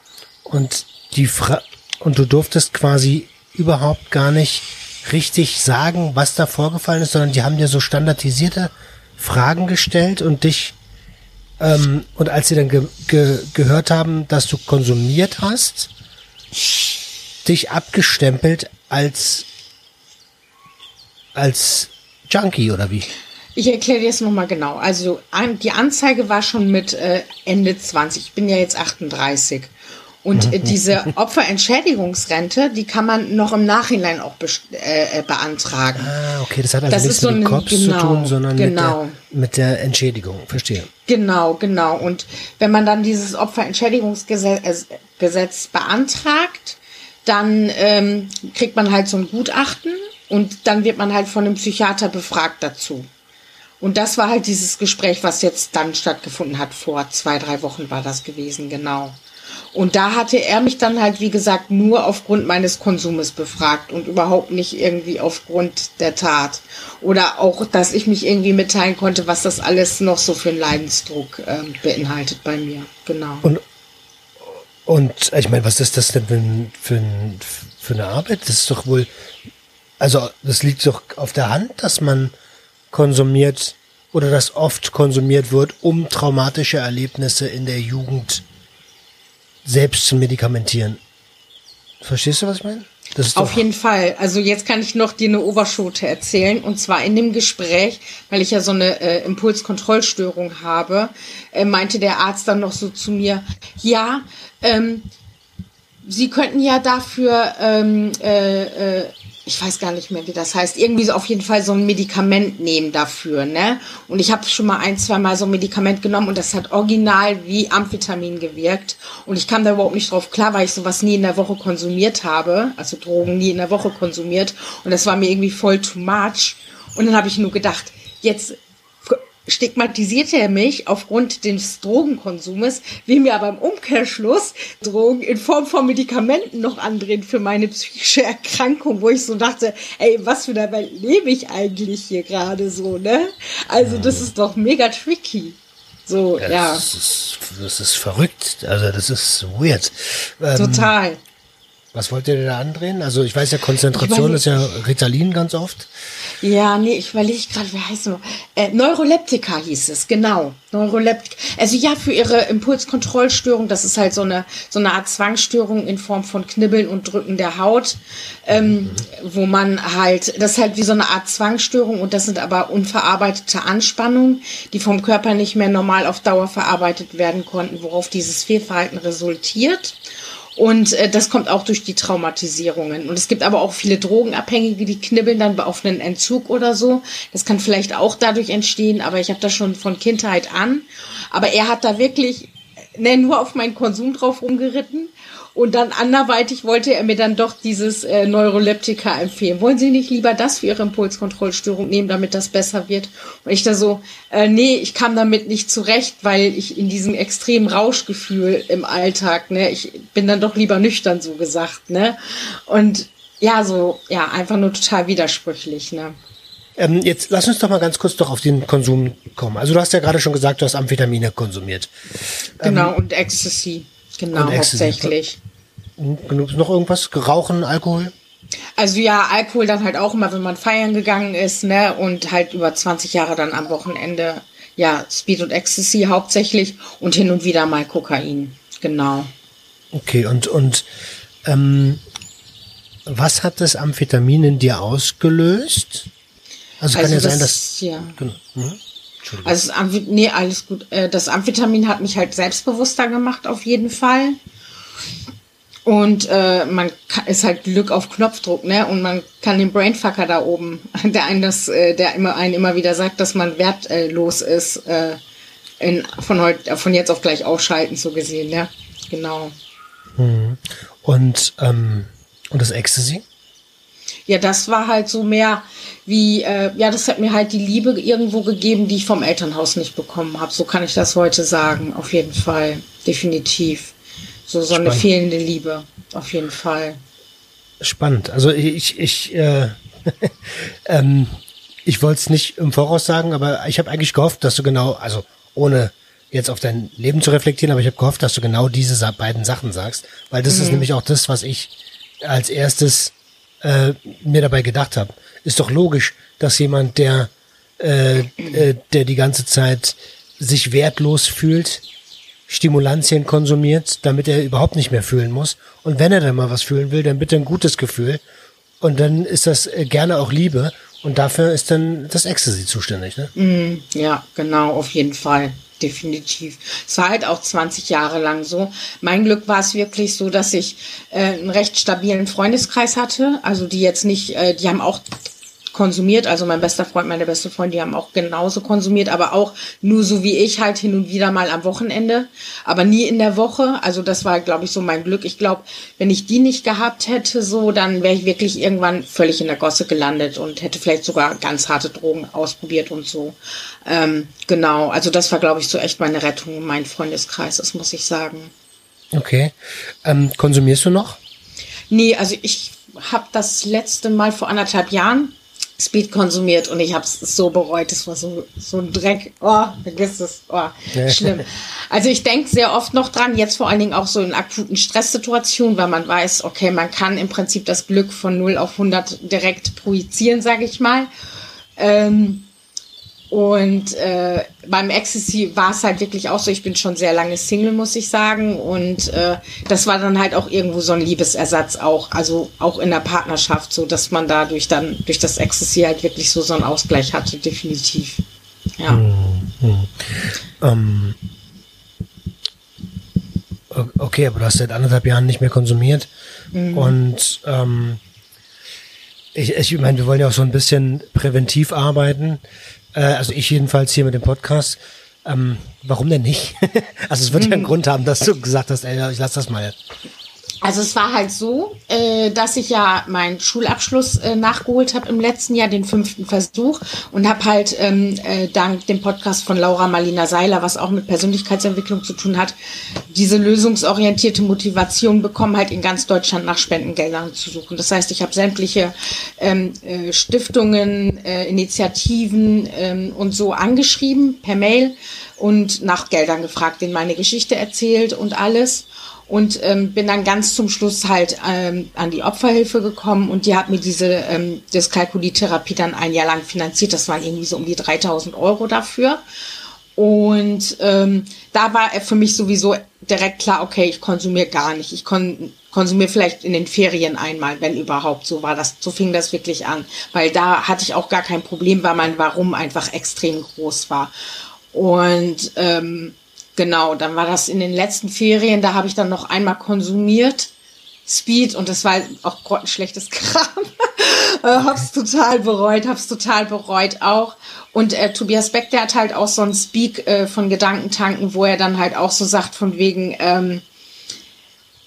Und die Fra und du durftest quasi überhaupt gar nicht richtig sagen, was da vorgefallen ist, sondern die haben dir so standardisierte Fragen gestellt und dich ähm, und als sie dann ge ge gehört haben, dass du konsumiert hast, dich abgestempelt als als Junkie oder wie? Ich erkläre dir es nochmal genau. Also die Anzeige war schon mit äh, Ende 20. Ich bin ja jetzt 38. Und äh, diese Opferentschädigungsrente, die kann man noch im Nachhinein auch äh, äh, beantragen. Ah, okay, das hat also das nichts mit so dem Kopf genau, zu tun, sondern genau. mit, der, mit der Entschädigung. Verstehe. Genau, genau. Und wenn man dann dieses Opferentschädigungsgesetz äh, Gesetz beantragt, dann ähm, kriegt man halt so ein Gutachten und dann wird man halt von einem Psychiater befragt dazu. Und das war halt dieses Gespräch, was jetzt dann stattgefunden hat. Vor zwei, drei Wochen war das gewesen, genau. Und da hatte er mich dann halt, wie gesagt, nur aufgrund meines Konsumes befragt und überhaupt nicht irgendwie aufgrund der Tat. Oder auch, dass ich mich irgendwie mitteilen konnte, was das alles noch so für einen Leidensdruck äh, beinhaltet bei mir. Genau. Und, und ich meine, was ist das denn für, für, für eine Arbeit? Das ist doch wohl, also das liegt doch auf der Hand, dass man konsumiert oder dass oft konsumiert wird, um traumatische Erlebnisse in der Jugend selbst zu medikamentieren. Verstehst du, was ich meine? Auf jeden Fall. Also jetzt kann ich noch dir eine Oberschote erzählen. Und zwar in dem Gespräch, weil ich ja so eine äh, Impulskontrollstörung habe, äh, meinte der Arzt dann noch so zu mir, ja, ähm, Sie könnten ja dafür ähm, äh, äh, ich weiß gar nicht mehr, wie das heißt, irgendwie so auf jeden Fall so ein Medikament nehmen dafür, ne? Und ich habe schon mal ein, zwei Mal so ein Medikament genommen und das hat original wie Amphetamin gewirkt. Und ich kam da überhaupt nicht drauf klar, weil ich sowas nie in der Woche konsumiert habe, also Drogen nie in der Woche konsumiert. Und das war mir irgendwie voll too much. Und dann habe ich nur gedacht, jetzt stigmatisierte er mich aufgrund des Drogenkonsumes, will mir aber im Umkehrschluss Drogen in Form von Medikamenten noch andrehen für meine psychische Erkrankung, wo ich so dachte, ey, was für eine Welt lebe ich eigentlich hier gerade so, ne? Also das ist doch mega tricky. So, ja. ja. Das, ist, das ist verrückt. Also das ist weird. Ähm, Total. Was wollt ihr da andrehen? Also ich weiß ja, Konzentration ist ja Ritalin ganz oft. Ja, nee, ich überlege gerade, wie heißt es noch? Äh, Neuroleptika hieß es, genau. Neuroleptika. Also ja, für ihre Impulskontrollstörung, das ist halt so eine, so eine Art Zwangsstörung in Form von Knibbeln und Drücken der Haut, ähm, mhm. wo man halt, das ist halt wie so eine Art Zwangsstörung und das sind aber unverarbeitete Anspannungen, die vom Körper nicht mehr normal auf Dauer verarbeitet werden konnten, worauf dieses Fehlverhalten resultiert. Und äh, das kommt auch durch die Traumatisierungen. Und es gibt aber auch viele Drogenabhängige, die knibbeln dann auf einen Entzug oder so. Das kann vielleicht auch dadurch entstehen, aber ich habe das schon von Kindheit an. Aber er hat da wirklich ne, nur auf meinen Konsum drauf rumgeritten. Und dann anderweitig wollte er mir dann doch dieses äh, Neuroleptika empfehlen. Wollen Sie nicht lieber das für Ihre Impulskontrollstörung nehmen, damit das besser wird? Und ich da so, äh, nee, ich kam damit nicht zurecht, weil ich in diesem extremen Rauschgefühl im Alltag, ne, ich bin dann doch lieber nüchtern, so gesagt, ne? Und ja, so, ja, einfach nur total widersprüchlich, ne? Ähm, jetzt lass uns doch mal ganz kurz doch auf den Konsum kommen. Also du hast ja gerade schon gesagt, du hast Amphetamine konsumiert. Genau, ähm, und Ecstasy. Genau, hauptsächlich. Genug noch irgendwas? Rauchen, Alkohol? Also ja, Alkohol dann halt auch immer, wenn man feiern gegangen ist, ne? Und halt über 20 Jahre dann am Wochenende, ja, Speed und Ecstasy hauptsächlich und hin und wieder mal Kokain. Genau. Okay, und, und ähm, was hat das Amphetamin in dir ausgelöst? Also, also kann ja das, sein, dass. Ja. Genau. Mhm. Also das nee, alles gut. Äh, das Amphetamin hat mich halt selbstbewusster gemacht, auf jeden Fall. Und äh, man kann, ist halt Glück auf Knopfdruck, ne? Und man kann den Brainfucker da oben, der einen das, äh, der immer einen immer wieder sagt, dass man wertlos ist, äh, in, von heute, von jetzt auf gleich ausschalten, so gesehen, ne? Genau. Mhm. Und ähm, und das Ecstasy? Ja, das war halt so mehr wie, äh, ja, das hat mir halt die Liebe irgendwo gegeben, die ich vom Elternhaus nicht bekommen habe. So kann ich das heute sagen, auf jeden Fall, definitiv. So, so eine fehlende Liebe, auf jeden Fall. Spannend. Also ich, ich, äh, ähm, ich wollte es nicht im Voraus sagen, aber ich habe eigentlich gehofft, dass du genau, also ohne jetzt auf dein Leben zu reflektieren, aber ich habe gehofft, dass du genau diese beiden Sachen sagst, weil das mhm. ist nämlich auch das, was ich als erstes äh, mir dabei gedacht habe. Ist doch logisch, dass jemand, der, äh, äh, der die ganze Zeit sich wertlos fühlt, Stimulantien konsumiert, damit er überhaupt nicht mehr fühlen muss. Und wenn er dann mal was fühlen will, dann bitte ein gutes Gefühl. Und dann ist das äh, gerne auch Liebe. Und dafür ist dann das Ecstasy zuständig, ne? Mm, ja, genau, auf jeden Fall. Definitiv. Es war halt auch 20 Jahre lang so. Mein Glück war es wirklich so, dass ich äh, einen recht stabilen Freundeskreis hatte. Also die jetzt nicht, äh, die haben auch konsumiert. Also mein bester Freund, meine beste Freundin, die haben auch genauso konsumiert, aber auch nur so wie ich halt hin und wieder mal am Wochenende, aber nie in der Woche. Also das war, glaube ich, so mein Glück. Ich glaube, wenn ich die nicht gehabt hätte, so, dann wäre ich wirklich irgendwann völlig in der Gosse gelandet und hätte vielleicht sogar ganz harte Drogen ausprobiert und so. Ähm, genau, also das war, glaube ich, so echt meine Rettung, mein Freundeskreis, das muss ich sagen. Okay. Ähm, konsumierst du noch? Nee, also ich habe das letzte Mal vor anderthalb Jahren Speed konsumiert und ich habe es so bereut. Es war so, so ein Dreck. Oh, vergiss es. Oh, schlimm. Also ich denke sehr oft noch dran, jetzt vor allen Dingen auch so in akuten Stresssituationen, weil man weiß, okay, man kann im Prinzip das Glück von 0 auf 100 direkt projizieren, sage ich mal. Ähm, und äh, beim Ecstasy war es halt wirklich auch so, ich bin schon sehr lange Single, muss ich sagen. Und äh, das war dann halt auch irgendwo so ein Liebesersatz auch, also auch in der Partnerschaft, so dass man dadurch dann durch das Ecstasy halt wirklich so so einen Ausgleich hatte, definitiv. Ja. Hm, hm. Ähm, okay, aber du hast seit anderthalb Jahren nicht mehr konsumiert. Mhm. Und ähm, ich, ich meine, wir wollen ja auch so ein bisschen präventiv arbeiten. Äh, also ich jedenfalls hier mit dem Podcast. Ähm, warum denn nicht? also es wird ja einen mhm. Grund haben, dass du gesagt hast, ey, ich lass das mal. Also es war halt so, äh, dass ich ja meinen Schulabschluss äh, nachgeholt habe im letzten Jahr, den fünften Versuch und habe halt ähm, äh, dank dem Podcast von Laura Marlina Seiler, was auch mit Persönlichkeitsentwicklung zu tun hat, diese lösungsorientierte Motivation bekommen, halt in ganz Deutschland nach Spendengeldern zu suchen. Das heißt, ich habe sämtliche ähm, äh, Stiftungen, äh, Initiativen ähm, und so angeschrieben per Mail und nach Geldern gefragt, denen meine Geschichte erzählt und alles und ähm, bin dann ganz zum Schluss halt ähm, an die Opferhilfe gekommen und die hat mir diese ähm, Dyskalkulie-Therapie dann ein Jahr lang finanziert. Das waren irgendwie so um die 3000 Euro dafür. Und ähm, da war für mich sowieso direkt klar, okay, ich konsumiere gar nicht. Ich kon konsumiere vielleicht in den Ferien einmal, wenn überhaupt. So war das, so fing das wirklich an. Weil da hatte ich auch gar kein Problem, weil mein Warum einfach extrem groß war. Und ähm, genau, dann war das in den letzten Ferien, da habe ich dann noch einmal konsumiert. Speed und das war auch grottenschlechtes Kram. äh, hab's total bereut, hab's total bereut auch. Und äh, Tobias Beck, der hat halt auch so ein Speak äh, von Gedankentanken, wo er dann halt auch so sagt von wegen, ähm,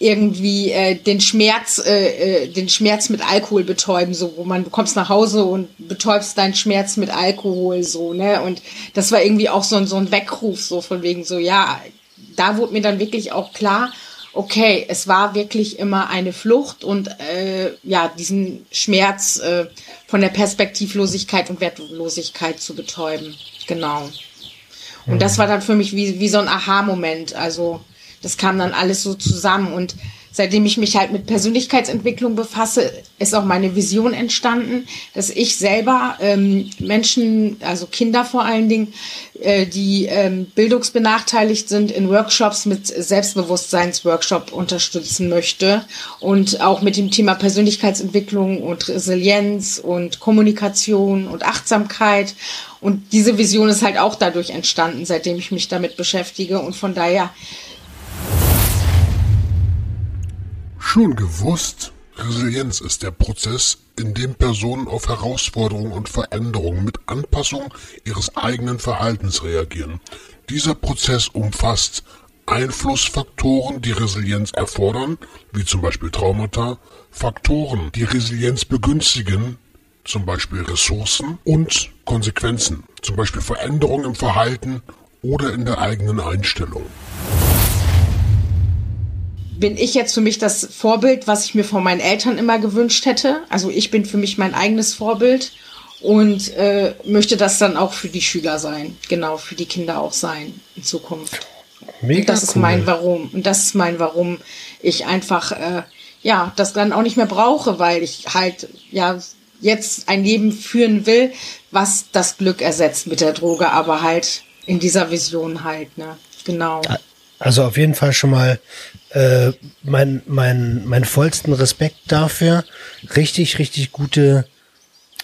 irgendwie äh, den Schmerz, äh, äh, den Schmerz mit Alkohol betäuben, so wo man kommst nach Hause und betäubst deinen Schmerz mit Alkohol, so ne? Und das war irgendwie auch so ein so ein Weckruf so von wegen so ja, da wurde mir dann wirklich auch klar, okay, es war wirklich immer eine Flucht und äh, ja diesen Schmerz äh, von der Perspektivlosigkeit und Wertlosigkeit zu betäuben, genau. Und das war dann für mich wie wie so ein Aha-Moment, also das kam dann alles so zusammen und seitdem ich mich halt mit Persönlichkeitsentwicklung befasse, ist auch meine Vision entstanden, dass ich selber ähm, Menschen, also Kinder vor allen Dingen, äh, die ähm, bildungsbenachteiligt sind, in Workshops mit Selbstbewusstseinsworkshop unterstützen möchte und auch mit dem Thema Persönlichkeitsentwicklung und Resilienz und Kommunikation und Achtsamkeit. Und diese Vision ist halt auch dadurch entstanden, seitdem ich mich damit beschäftige. Und von daher Schon gewusst? Resilienz ist der Prozess, in dem Personen auf Herausforderungen und Veränderungen mit Anpassung ihres eigenen Verhaltens reagieren. Dieser Prozess umfasst Einflussfaktoren, die Resilienz erfordern, wie zum Beispiel Traumata, Faktoren, die Resilienz begünstigen, zum Beispiel Ressourcen und Konsequenzen, zum Beispiel Veränderungen im Verhalten oder in der eigenen Einstellung bin ich jetzt für mich das Vorbild, was ich mir von meinen Eltern immer gewünscht hätte. Also ich bin für mich mein eigenes Vorbild und äh, möchte das dann auch für die Schüler sein, genau, für die Kinder auch sein in Zukunft. Mega und das cool. ist mein Warum. Und das ist mein Warum ich einfach, äh, ja, das dann auch nicht mehr brauche, weil ich halt, ja, jetzt ein Leben führen will, was das Glück ersetzt mit der Droge, aber halt in dieser Vision halt, ne? Genau. Also auf jeden Fall schon mal äh, mein, mein, mein vollsten Respekt dafür. Richtig, richtig gute,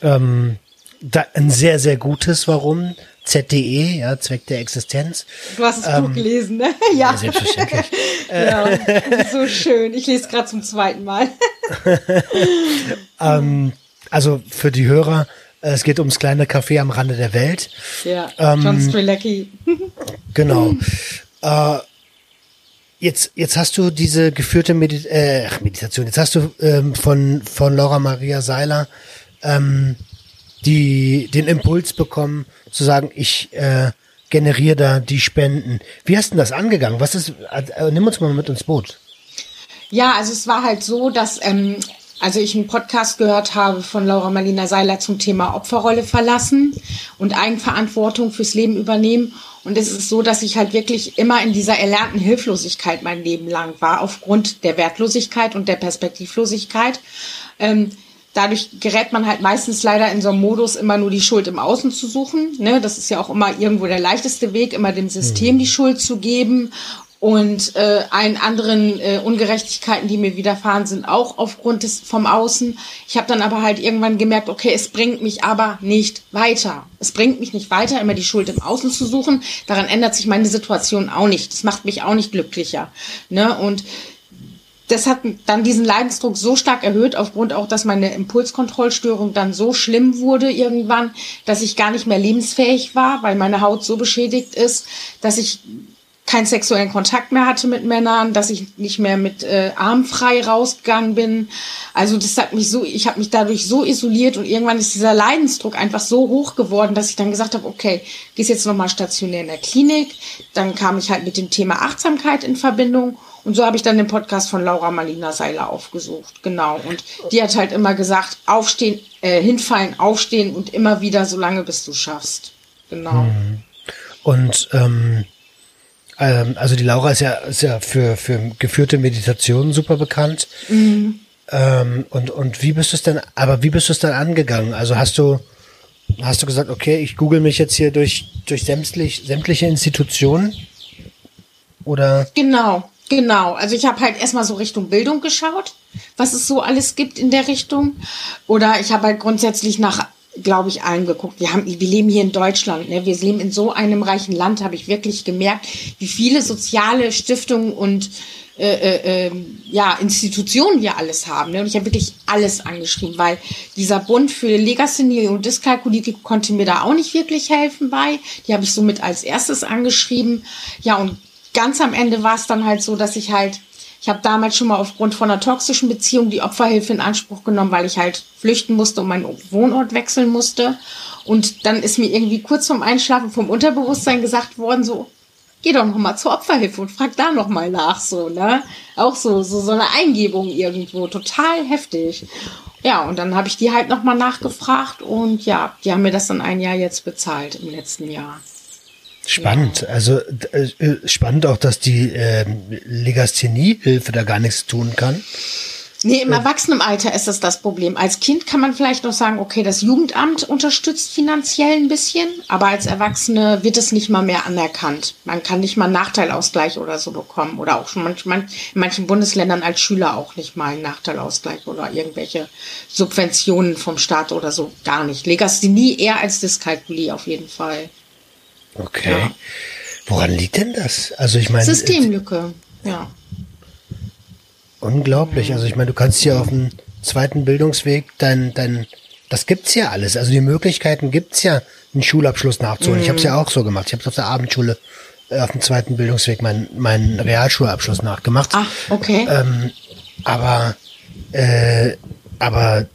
ähm, da, ein sehr, sehr gutes Warum. ZDE, ja, Zweck der Existenz. Du hast das ähm, Buch gelesen, ne? Ja. ja selbstverständlich. ja, so schön. Ich lese gerade zum zweiten Mal. ähm, also für die Hörer, es geht ums kleine Café am Rande der Welt. Ja, ähm, John Strelecki. genau. Äh, Jetzt, jetzt hast du diese geführte Medi äh, Meditation, jetzt hast du ähm, von, von Laura Maria Seiler ähm, die, den Impuls bekommen, zu sagen, ich äh, generiere da die Spenden. Wie hast du das angegangen? Was ist, äh, nimm uns mal mit ins Boot. Ja, also es war halt so, dass ähm, also ich einen Podcast gehört habe von Laura Marlina Seiler zum Thema Opferrolle verlassen und Eigenverantwortung fürs Leben übernehmen. Und es ist so, dass ich halt wirklich immer in dieser erlernten Hilflosigkeit mein Leben lang war, aufgrund der Wertlosigkeit und der Perspektivlosigkeit. Ähm, dadurch gerät man halt meistens leider in so einem Modus, immer nur die Schuld im Außen zu suchen. Ne? Das ist ja auch immer irgendwo der leichteste Weg, immer dem System mhm. die Schuld zu geben und äh, allen anderen äh, Ungerechtigkeiten, die mir widerfahren sind, auch aufgrund des vom Außen. Ich habe dann aber halt irgendwann gemerkt, okay, es bringt mich aber nicht weiter. Es bringt mich nicht weiter, immer die Schuld im Außen zu suchen. Daran ändert sich meine Situation auch nicht. Das macht mich auch nicht glücklicher. Ne? Und das hat dann diesen Leidensdruck so stark erhöht, aufgrund auch, dass meine Impulskontrollstörung dann so schlimm wurde irgendwann, dass ich gar nicht mehr lebensfähig war, weil meine Haut so beschädigt ist, dass ich keinen sexuellen Kontakt mehr hatte mit Männern, dass ich nicht mehr mit äh, armfrei rausgegangen bin. Also das hat mich so, ich habe mich dadurch so isoliert und irgendwann ist dieser Leidensdruck einfach so hoch geworden, dass ich dann gesagt habe, okay, gehst jetzt nochmal stationär in der Klinik. Dann kam ich halt mit dem Thema Achtsamkeit in Verbindung und so habe ich dann den Podcast von Laura Marlina Seiler aufgesucht. Genau. Und die hat halt immer gesagt, aufstehen, äh, hinfallen, aufstehen und immer wieder so lange, bis du schaffst. Genau. Mhm. Und ähm ähm, also die Laura ist ja, ist ja für, für geführte Meditationen super bekannt. Mhm. Ähm, und, und wie bist du es denn, aber wie bist du es dann angegangen? Also hast du, hast du gesagt, okay, ich google mich jetzt hier durch, durch sämtlich, sämtliche Institutionen? Oder? Genau, genau. Also ich habe halt erstmal so Richtung Bildung geschaut, was es so alles gibt in der Richtung. Oder ich habe halt grundsätzlich nach glaube ich, allen geguckt. Wir haben, wir leben hier in Deutschland, ne? Wir leben in so einem reichen Land, habe ich wirklich gemerkt, wie viele soziale Stiftungen und äh, äh, ähm, ja, Institutionen wir alles haben. Ne? Und ich habe wirklich alles angeschrieben, weil dieser Bund für Legasthenie und Dyskalkulie konnte mir da auch nicht wirklich helfen bei. Die habe ich somit als erstes angeschrieben. Ja, und ganz am Ende war es dann halt so, dass ich halt ich habe damals schon mal aufgrund von einer toxischen Beziehung die Opferhilfe in Anspruch genommen, weil ich halt flüchten musste und meinen Wohnort wechseln musste. Und dann ist mir irgendwie kurz vorm Einschlafen vom Unterbewusstsein gesagt worden, so, geh doch noch mal zur Opferhilfe und frag da noch mal nach, so, ne? Auch so, so, so eine Eingebung irgendwo, total heftig. Ja, und dann habe ich die halt noch mal nachgefragt und ja, die haben mir das dann ein Jahr jetzt bezahlt im letzten Jahr. Spannend. Ja. Also äh, spannend auch, dass die äh, Legasthenie-Hilfe da gar nichts tun kann. Nee, im Erwachsenenalter ist das das Problem. Als Kind kann man vielleicht noch sagen, okay, das Jugendamt unterstützt finanziell ein bisschen, aber als Erwachsene wird es nicht mal mehr anerkannt. Man kann nicht mal einen Nachteilausgleich oder so bekommen oder auch schon manchmal in manchen Bundesländern als Schüler auch nicht mal einen Nachteilausgleich oder irgendwelche Subventionen vom Staat oder so. Gar nicht. Legasthenie eher als Dyskalkulie auf jeden Fall. Okay. Ja. Woran liegt denn das? Also ich meine. Systemlücke, ja. Unglaublich. Also ich meine, du kannst ja auf dem zweiten Bildungsweg dein, dein, das gibt's ja alles. Also die Möglichkeiten gibt's ja, einen Schulabschluss nachzuholen. Mhm. Ich habe es ja auch so gemacht. Ich habe auf der Abendschule äh, auf dem zweiten Bildungsweg meinen meinen Realschulabschluss nachgemacht. Ah, okay. Ähm, aber äh, aber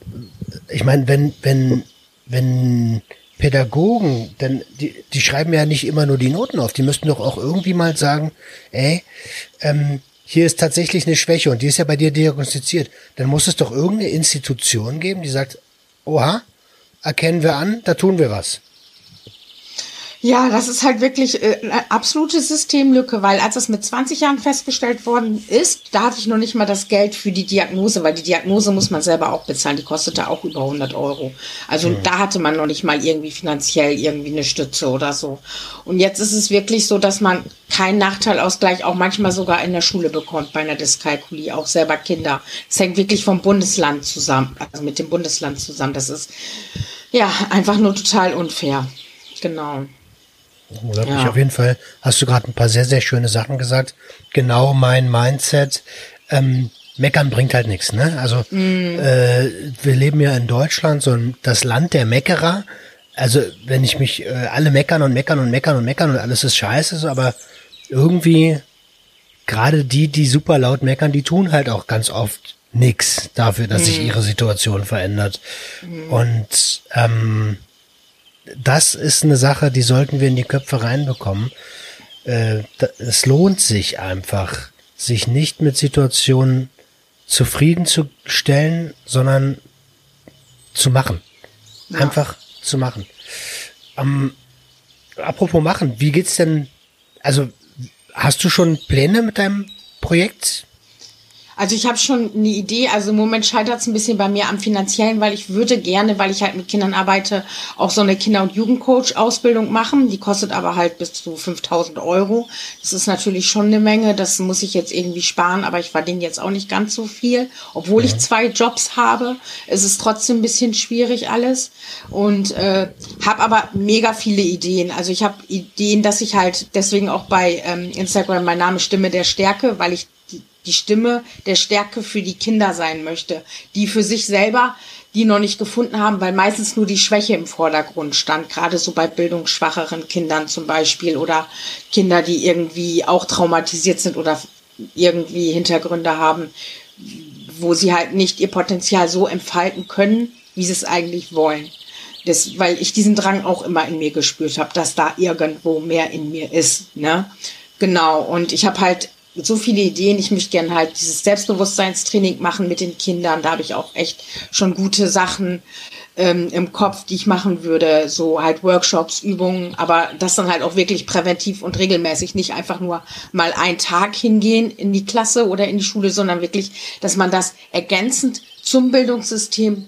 ich meine, wenn wenn wenn Pädagogen, denn die, die schreiben ja nicht immer nur die Noten auf, die müssten doch auch irgendwie mal sagen, ey, ähm, hier ist tatsächlich eine Schwäche und die ist ja bei dir diagnostiziert. Dann muss es doch irgendeine Institution geben, die sagt, oha, erkennen wir an, da tun wir was. Ja, das ist halt wirklich äh, eine absolute Systemlücke, weil als das mit 20 Jahren festgestellt worden ist, da hatte ich noch nicht mal das Geld für die Diagnose, weil die Diagnose muss man selber auch bezahlen, die kostete auch über 100 Euro. Also mhm. da hatte man noch nicht mal irgendwie finanziell irgendwie eine Stütze oder so. Und jetzt ist es wirklich so, dass man keinen Nachteilausgleich auch manchmal sogar in der Schule bekommt bei einer Dyskalkulie, auch selber Kinder. Es hängt wirklich vom Bundesland zusammen, also mit dem Bundesland zusammen. Das ist ja einfach nur total unfair. Genau. Oder ja. ich auf jeden Fall, hast du gerade ein paar sehr, sehr schöne Sachen gesagt. Genau mein Mindset. Ähm, Meckern bringt halt nichts, ne? Also mm. äh, wir leben ja in Deutschland, so ein, das Land der Meckerer. Also wenn ich mich äh, alle meckern und meckern und meckern und meckern und alles ist scheiße, so, aber irgendwie gerade die, die super laut meckern, die tun halt auch ganz oft nix dafür, dass mm. sich ihre Situation verändert. Mm. Und ähm, das ist eine Sache, die sollten wir in die Köpfe reinbekommen. Äh, es lohnt sich einfach, sich nicht mit Situationen zufriedenzustellen, sondern zu machen. Ja. Einfach zu machen. Ähm, apropos machen, wie geht's denn? Also hast du schon Pläne mit deinem Projekt? Also ich habe schon eine Idee, also im Moment scheitert es ein bisschen bei mir am finanziellen, weil ich würde gerne, weil ich halt mit Kindern arbeite, auch so eine Kinder- und Jugendcoach-Ausbildung machen. Die kostet aber halt bis zu 5000 Euro. Das ist natürlich schon eine Menge, das muss ich jetzt irgendwie sparen, aber ich verdiene jetzt auch nicht ganz so viel. Obwohl mhm. ich zwei Jobs habe, ist es trotzdem ein bisschen schwierig alles. Und äh, habe aber mega viele Ideen. Also ich habe Ideen, dass ich halt deswegen auch bei ähm, Instagram mein Name Stimme der Stärke, weil ich die Stimme der Stärke für die Kinder sein möchte, die für sich selber die noch nicht gefunden haben, weil meistens nur die Schwäche im Vordergrund stand, gerade so bei bildungsschwacheren Kindern zum Beispiel oder Kinder, die irgendwie auch traumatisiert sind oder irgendwie Hintergründe haben, wo sie halt nicht ihr Potenzial so entfalten können, wie sie es eigentlich wollen. Das, weil ich diesen Drang auch immer in mir gespürt habe, dass da irgendwo mehr in mir ist. Ne? Genau. Und ich habe halt so viele Ideen. Ich möchte gerne halt dieses Selbstbewusstseinstraining machen mit den Kindern. Da habe ich auch echt schon gute Sachen ähm, im Kopf, die ich machen würde. So halt Workshops, Übungen, aber das dann halt auch wirklich präventiv und regelmäßig. Nicht einfach nur mal einen Tag hingehen in die Klasse oder in die Schule, sondern wirklich, dass man das ergänzend zum Bildungssystem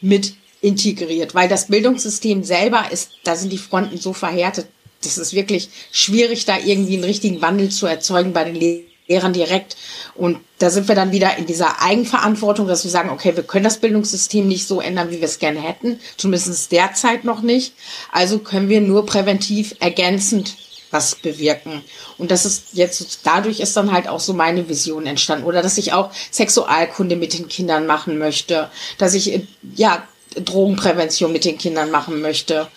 mit integriert, weil das Bildungssystem selber ist, da sind die Fronten so verhärtet, das ist wirklich schwierig, da irgendwie einen richtigen Wandel zu erzeugen bei den Lehrern direkt. Und da sind wir dann wieder in dieser Eigenverantwortung, dass wir sagen, okay, wir können das Bildungssystem nicht so ändern, wie wir es gerne hätten, zumindest derzeit noch nicht. Also können wir nur präventiv ergänzend was bewirken. Und das ist jetzt, dadurch ist dann halt auch so meine Vision entstanden. Oder dass ich auch Sexualkunde mit den Kindern machen möchte, dass ich, ja, Drogenprävention mit den Kindern machen möchte.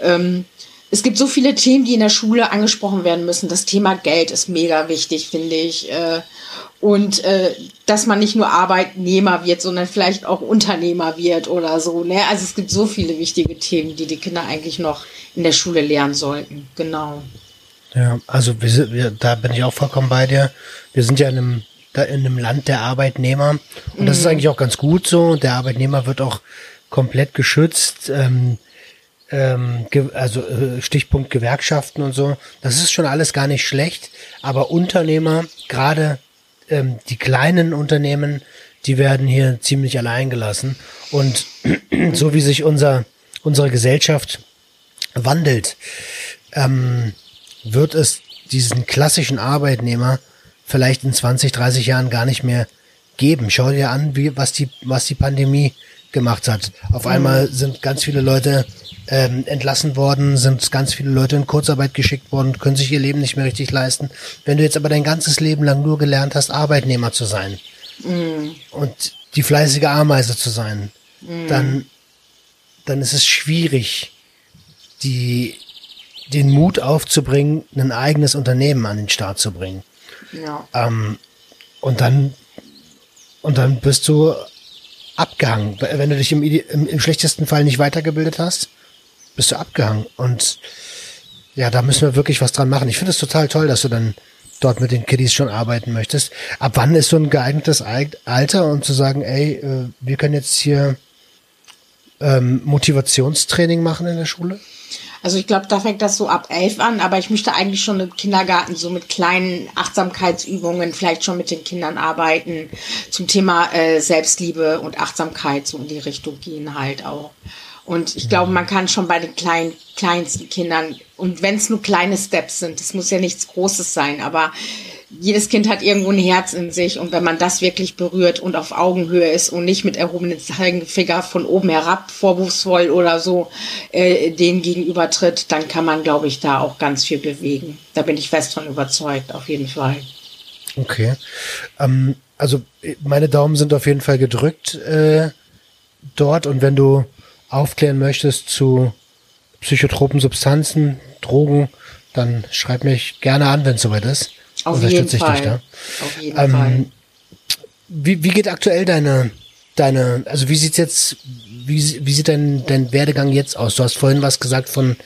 Ähm, es gibt so viele Themen, die in der Schule angesprochen werden müssen. Das Thema Geld ist mega wichtig, finde ich. Äh, und äh, dass man nicht nur Arbeitnehmer wird, sondern vielleicht auch Unternehmer wird oder so. Ne? Also es gibt so viele wichtige Themen, die die Kinder eigentlich noch in der Schule lernen sollten. Genau. Ja, also wir, sind, wir, da bin ich auch vollkommen bei dir. Wir sind ja in einem, da in einem Land der Arbeitnehmer und das ist mhm. eigentlich auch ganz gut so. Der Arbeitnehmer wird auch komplett geschützt. Ähm, ähm, also äh, Stichpunkt Gewerkschaften und so. Das ist schon alles gar nicht schlecht. Aber Unternehmer, gerade ähm, die kleinen Unternehmen, die werden hier ziemlich allein gelassen. Und so wie sich unser unsere Gesellschaft wandelt, ähm, wird es diesen klassischen Arbeitnehmer vielleicht in 20, 30 Jahren gar nicht mehr geben. Schau dir an, wie, was die, was die Pandemie gemacht hat. Auf einmal sind ganz viele Leute ähm, entlassen worden, sind ganz viele Leute in Kurzarbeit geschickt worden, können sich ihr Leben nicht mehr richtig leisten. Wenn du jetzt aber dein ganzes Leben lang nur gelernt hast, Arbeitnehmer zu sein mm. und die fleißige Ameise zu sein, mm. dann, dann ist es schwierig, die den Mut aufzubringen, ein eigenes Unternehmen an den Start zu bringen. Ja. Ähm, und dann und dann bist du abgehangen. Wenn du dich im, im, im, schlechtesten Fall nicht weitergebildet hast, bist du abgehangen. Und ja, da müssen wir wirklich was dran machen. Ich finde es total toll, dass du dann dort mit den Kiddies schon arbeiten möchtest. Ab wann ist so ein geeignetes Alter, um zu sagen, ey, äh, wir können jetzt hier ähm, Motivationstraining machen in der Schule? Also ich glaube, da fängt das so ab elf an, aber ich möchte eigentlich schon im Kindergarten so mit kleinen Achtsamkeitsübungen vielleicht schon mit den Kindern arbeiten zum Thema äh, Selbstliebe und Achtsamkeit so in die Richtung gehen halt auch. Und ich glaube, man kann schon bei den kleinen, kleinsten Kindern, und wenn es nur kleine Steps sind, das muss ja nichts Großes sein, aber jedes Kind hat irgendwo ein Herz in sich und wenn man das wirklich berührt und auf Augenhöhe ist und nicht mit erhobenen Zeigefinger von oben herab vorwurfsvoll oder so äh, dem gegenüber tritt, dann kann man, glaube ich, da auch ganz viel bewegen. Da bin ich fest von überzeugt, auf jeden Fall. Okay. Ähm, also meine Daumen sind auf jeden Fall gedrückt äh, dort und wenn du aufklären möchtest zu psychotropen Substanzen, Drogen, dann schreib mich gerne an, wenn es soweit ist. Auf Unterstütze jeden ich Fall. dich da. Auf jeden ähm, Fall. Wie, wie geht aktuell deine, deine, also wie sieht's jetzt, wie, wie sieht dein, dein Werdegang jetzt aus? Du hast vorhin was gesagt von,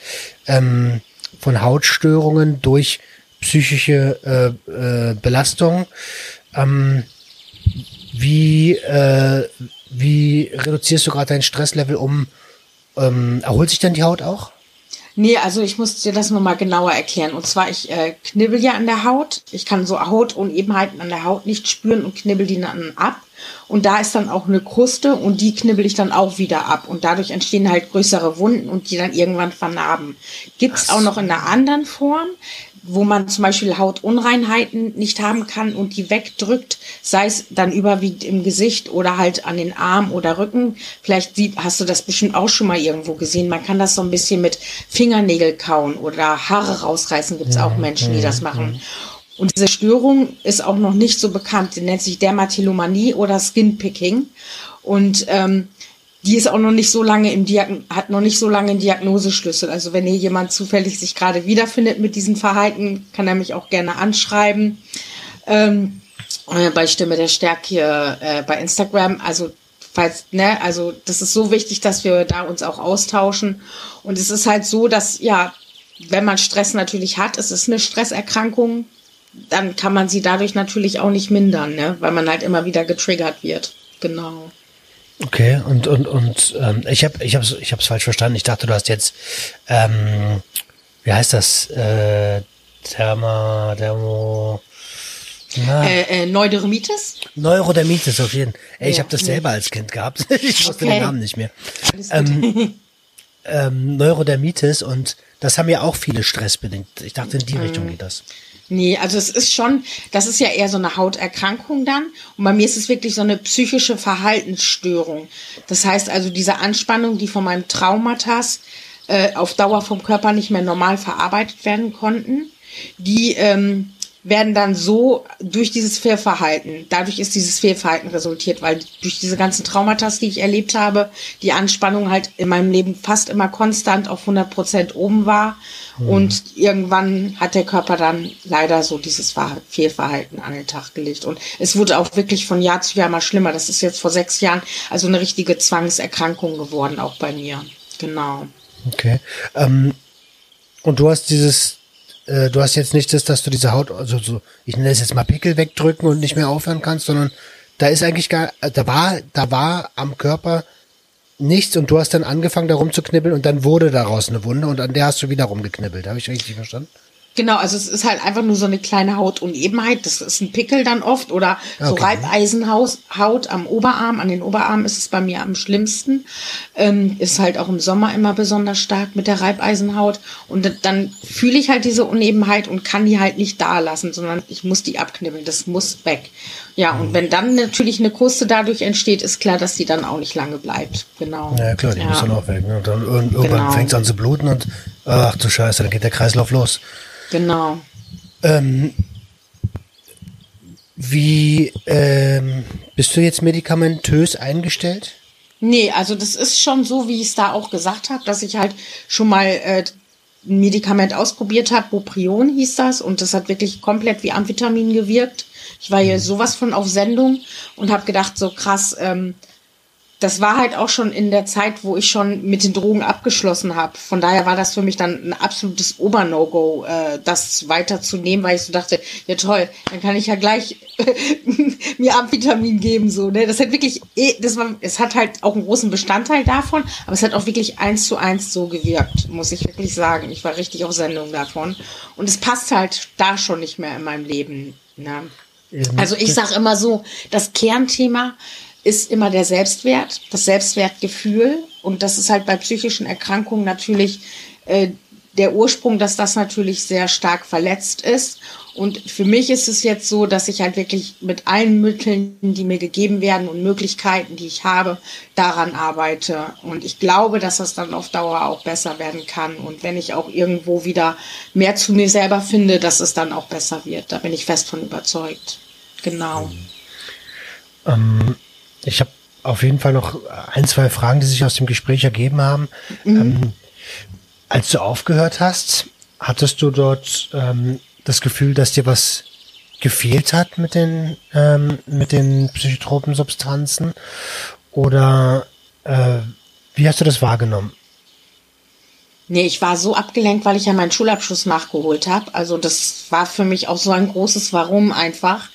ähm, von Hautstörungen durch psychische äh, äh, Belastung. Ähm, wie, äh, wie reduzierst du gerade dein Stresslevel um? Ähm, erholt sich dann die Haut auch? Nee, also ich muss dir das nochmal genauer erklären. Und zwar, ich äh, knibbel ja an der Haut. Ich kann so Hautunebenheiten an der Haut nicht spüren und knibbel die dann ab. Und da ist dann auch eine Kruste und die knibbel ich dann auch wieder ab. Und dadurch entstehen halt größere Wunden und die dann irgendwann vernarben. Gibt's auch noch in einer anderen Form wo man zum Beispiel Hautunreinheiten nicht haben kann und die wegdrückt, sei es dann überwiegend im Gesicht oder halt an den Arm oder Rücken. Vielleicht hast du das bestimmt auch schon mal irgendwo gesehen. Man kann das so ein bisschen mit Fingernägel kauen oder Haare rausreißen. Gibt es auch Menschen, die das machen. Und diese Störung ist auch noch nicht so bekannt. Die nennt sich Dermatillomanie oder Skinpicking. Und ähm, die ist auch noch nicht so lange im Diagn hat noch nicht so lange einen Diagnoseschlüssel. Also wenn hier jemand zufällig sich gerade wiederfindet mit diesem Verhalten, kann er mich auch gerne anschreiben. Ähm, äh, bei Stimme der Stärke äh, bei Instagram. Also falls, ne, also das ist so wichtig, dass wir da uns auch austauschen. Und es ist halt so, dass ja, wenn man Stress natürlich hat, es ist eine Stresserkrankung, dann kann man sie dadurch natürlich auch nicht mindern, ne, weil man halt immer wieder getriggert wird. Genau. Okay, und und und ähm, ich habe ich habe ich habe falsch verstanden. Ich dachte, du hast jetzt ähm, wie heißt das äh, Therma Thermo äh, äh, Neurodermitis? Neurodermitis auf jeden Fall. Ey, ich ja, habe das selber als Kind gehabt. ich wusste okay. den Namen nicht mehr. Ähm, ähm, Neurodermitis und das haben ja auch viele stressbedingt. Ich dachte, in die Richtung geht das. Nee, also es ist schon, das ist ja eher so eine Hauterkrankung dann. Und bei mir ist es wirklich so eine psychische Verhaltensstörung. Das heißt also, diese Anspannung, die von meinem Traumatas äh, auf Dauer vom Körper nicht mehr normal verarbeitet werden konnten, die ähm, werden dann so durch dieses Fehlverhalten, dadurch ist dieses Fehlverhalten resultiert, weil durch diese ganzen Traumata, die ich erlebt habe, die Anspannung halt in meinem Leben fast immer konstant auf 100 Prozent oben war. Mhm. Und irgendwann hat der Körper dann leider so dieses Fehlverhalten an den Tag gelegt. Und es wurde auch wirklich von Jahr zu Jahr mal schlimmer. Das ist jetzt vor sechs Jahren also eine richtige Zwangserkrankung geworden, auch bei mir. Genau. Okay. Ähm, und du hast dieses äh, du hast jetzt nicht das, dass du diese Haut, also so, ich nenne es jetzt mal Pickel wegdrücken und nicht mehr aufhören kannst, sondern da ist eigentlich gar, äh, da war, da war am Körper nichts und du hast dann angefangen, da rumzuknibbeln und dann wurde daraus eine Wunde und an der hast du wieder rumgeknibbelt. Habe ich richtig verstanden? Genau, also es ist halt einfach nur so eine kleine Hautunebenheit. Das ist ein Pickel dann oft oder so okay. Reibeisenhaut am Oberarm. An den Oberarm ist es bei mir am schlimmsten. Ähm, ist halt auch im Sommer immer besonders stark mit der Reibeisenhaut. Und dann fühle ich halt diese Unebenheit und kann die halt nicht da lassen, sondern ich muss die abknibbeln. Das muss weg. Ja, und wenn dann natürlich eine Kruste dadurch entsteht, ist klar, dass die dann auch nicht lange bleibt. Genau. Ja, klar, die ja. muss dann auch weg. Ne? Und dann irgendwann genau. fängt es an zu bluten und ach du Scheiße, dann geht der Kreislauf los. Genau. Ähm, wie ähm, bist du jetzt medikamentös eingestellt? Nee, also das ist schon so, wie ich es da auch gesagt habe, dass ich halt schon mal äh, ein Medikament ausprobiert habe, Boprion hieß das, und das hat wirklich komplett wie Amphetamin gewirkt. Ich war hier mhm. sowas von auf Sendung und habe gedacht, so krass, ähm, das war halt auch schon in der Zeit, wo ich schon mit den Drogen abgeschlossen habe. Von daher war das für mich dann ein absolutes Ober-No-Go, äh, das weiterzunehmen, weil ich so dachte, ja toll, dann kann ich ja gleich mir Amphetamin geben, so, ne? Das hat wirklich, eh, das war, es hat halt auch einen großen Bestandteil davon, aber es hat auch wirklich eins zu eins so gewirkt, muss ich wirklich sagen. Ich war richtig auf Sendung davon. Und es passt halt da schon nicht mehr in meinem Leben, ne? Also ich sag immer so, das Kernthema ist immer der Selbstwert, das Selbstwertgefühl. Und das ist halt bei psychischen Erkrankungen natürlich äh, der Ursprung, dass das natürlich sehr stark verletzt ist. Und für mich ist es jetzt so, dass ich halt wirklich mit allen Mitteln, die mir gegeben werden und Möglichkeiten, die ich habe, daran arbeite. Und ich glaube, dass das dann auf Dauer auch besser werden kann. Und wenn ich auch irgendwo wieder mehr zu mir selber finde, dass es dann auch besser wird. Da bin ich fest von überzeugt. Genau. Ähm, ich habe auf jeden Fall noch ein, zwei Fragen, die sich aus dem Gespräch ergeben haben. Mhm. Ähm, als du aufgehört hast, hattest du dort ähm, das Gefühl, dass dir was gefehlt hat mit den, ähm, mit den psychotropen Substanzen? Oder äh, wie hast du das wahrgenommen? Nee, ich war so abgelenkt, weil ich ja meinen Schulabschluss nachgeholt habe. Also das war für mich auch so ein großes Warum einfach.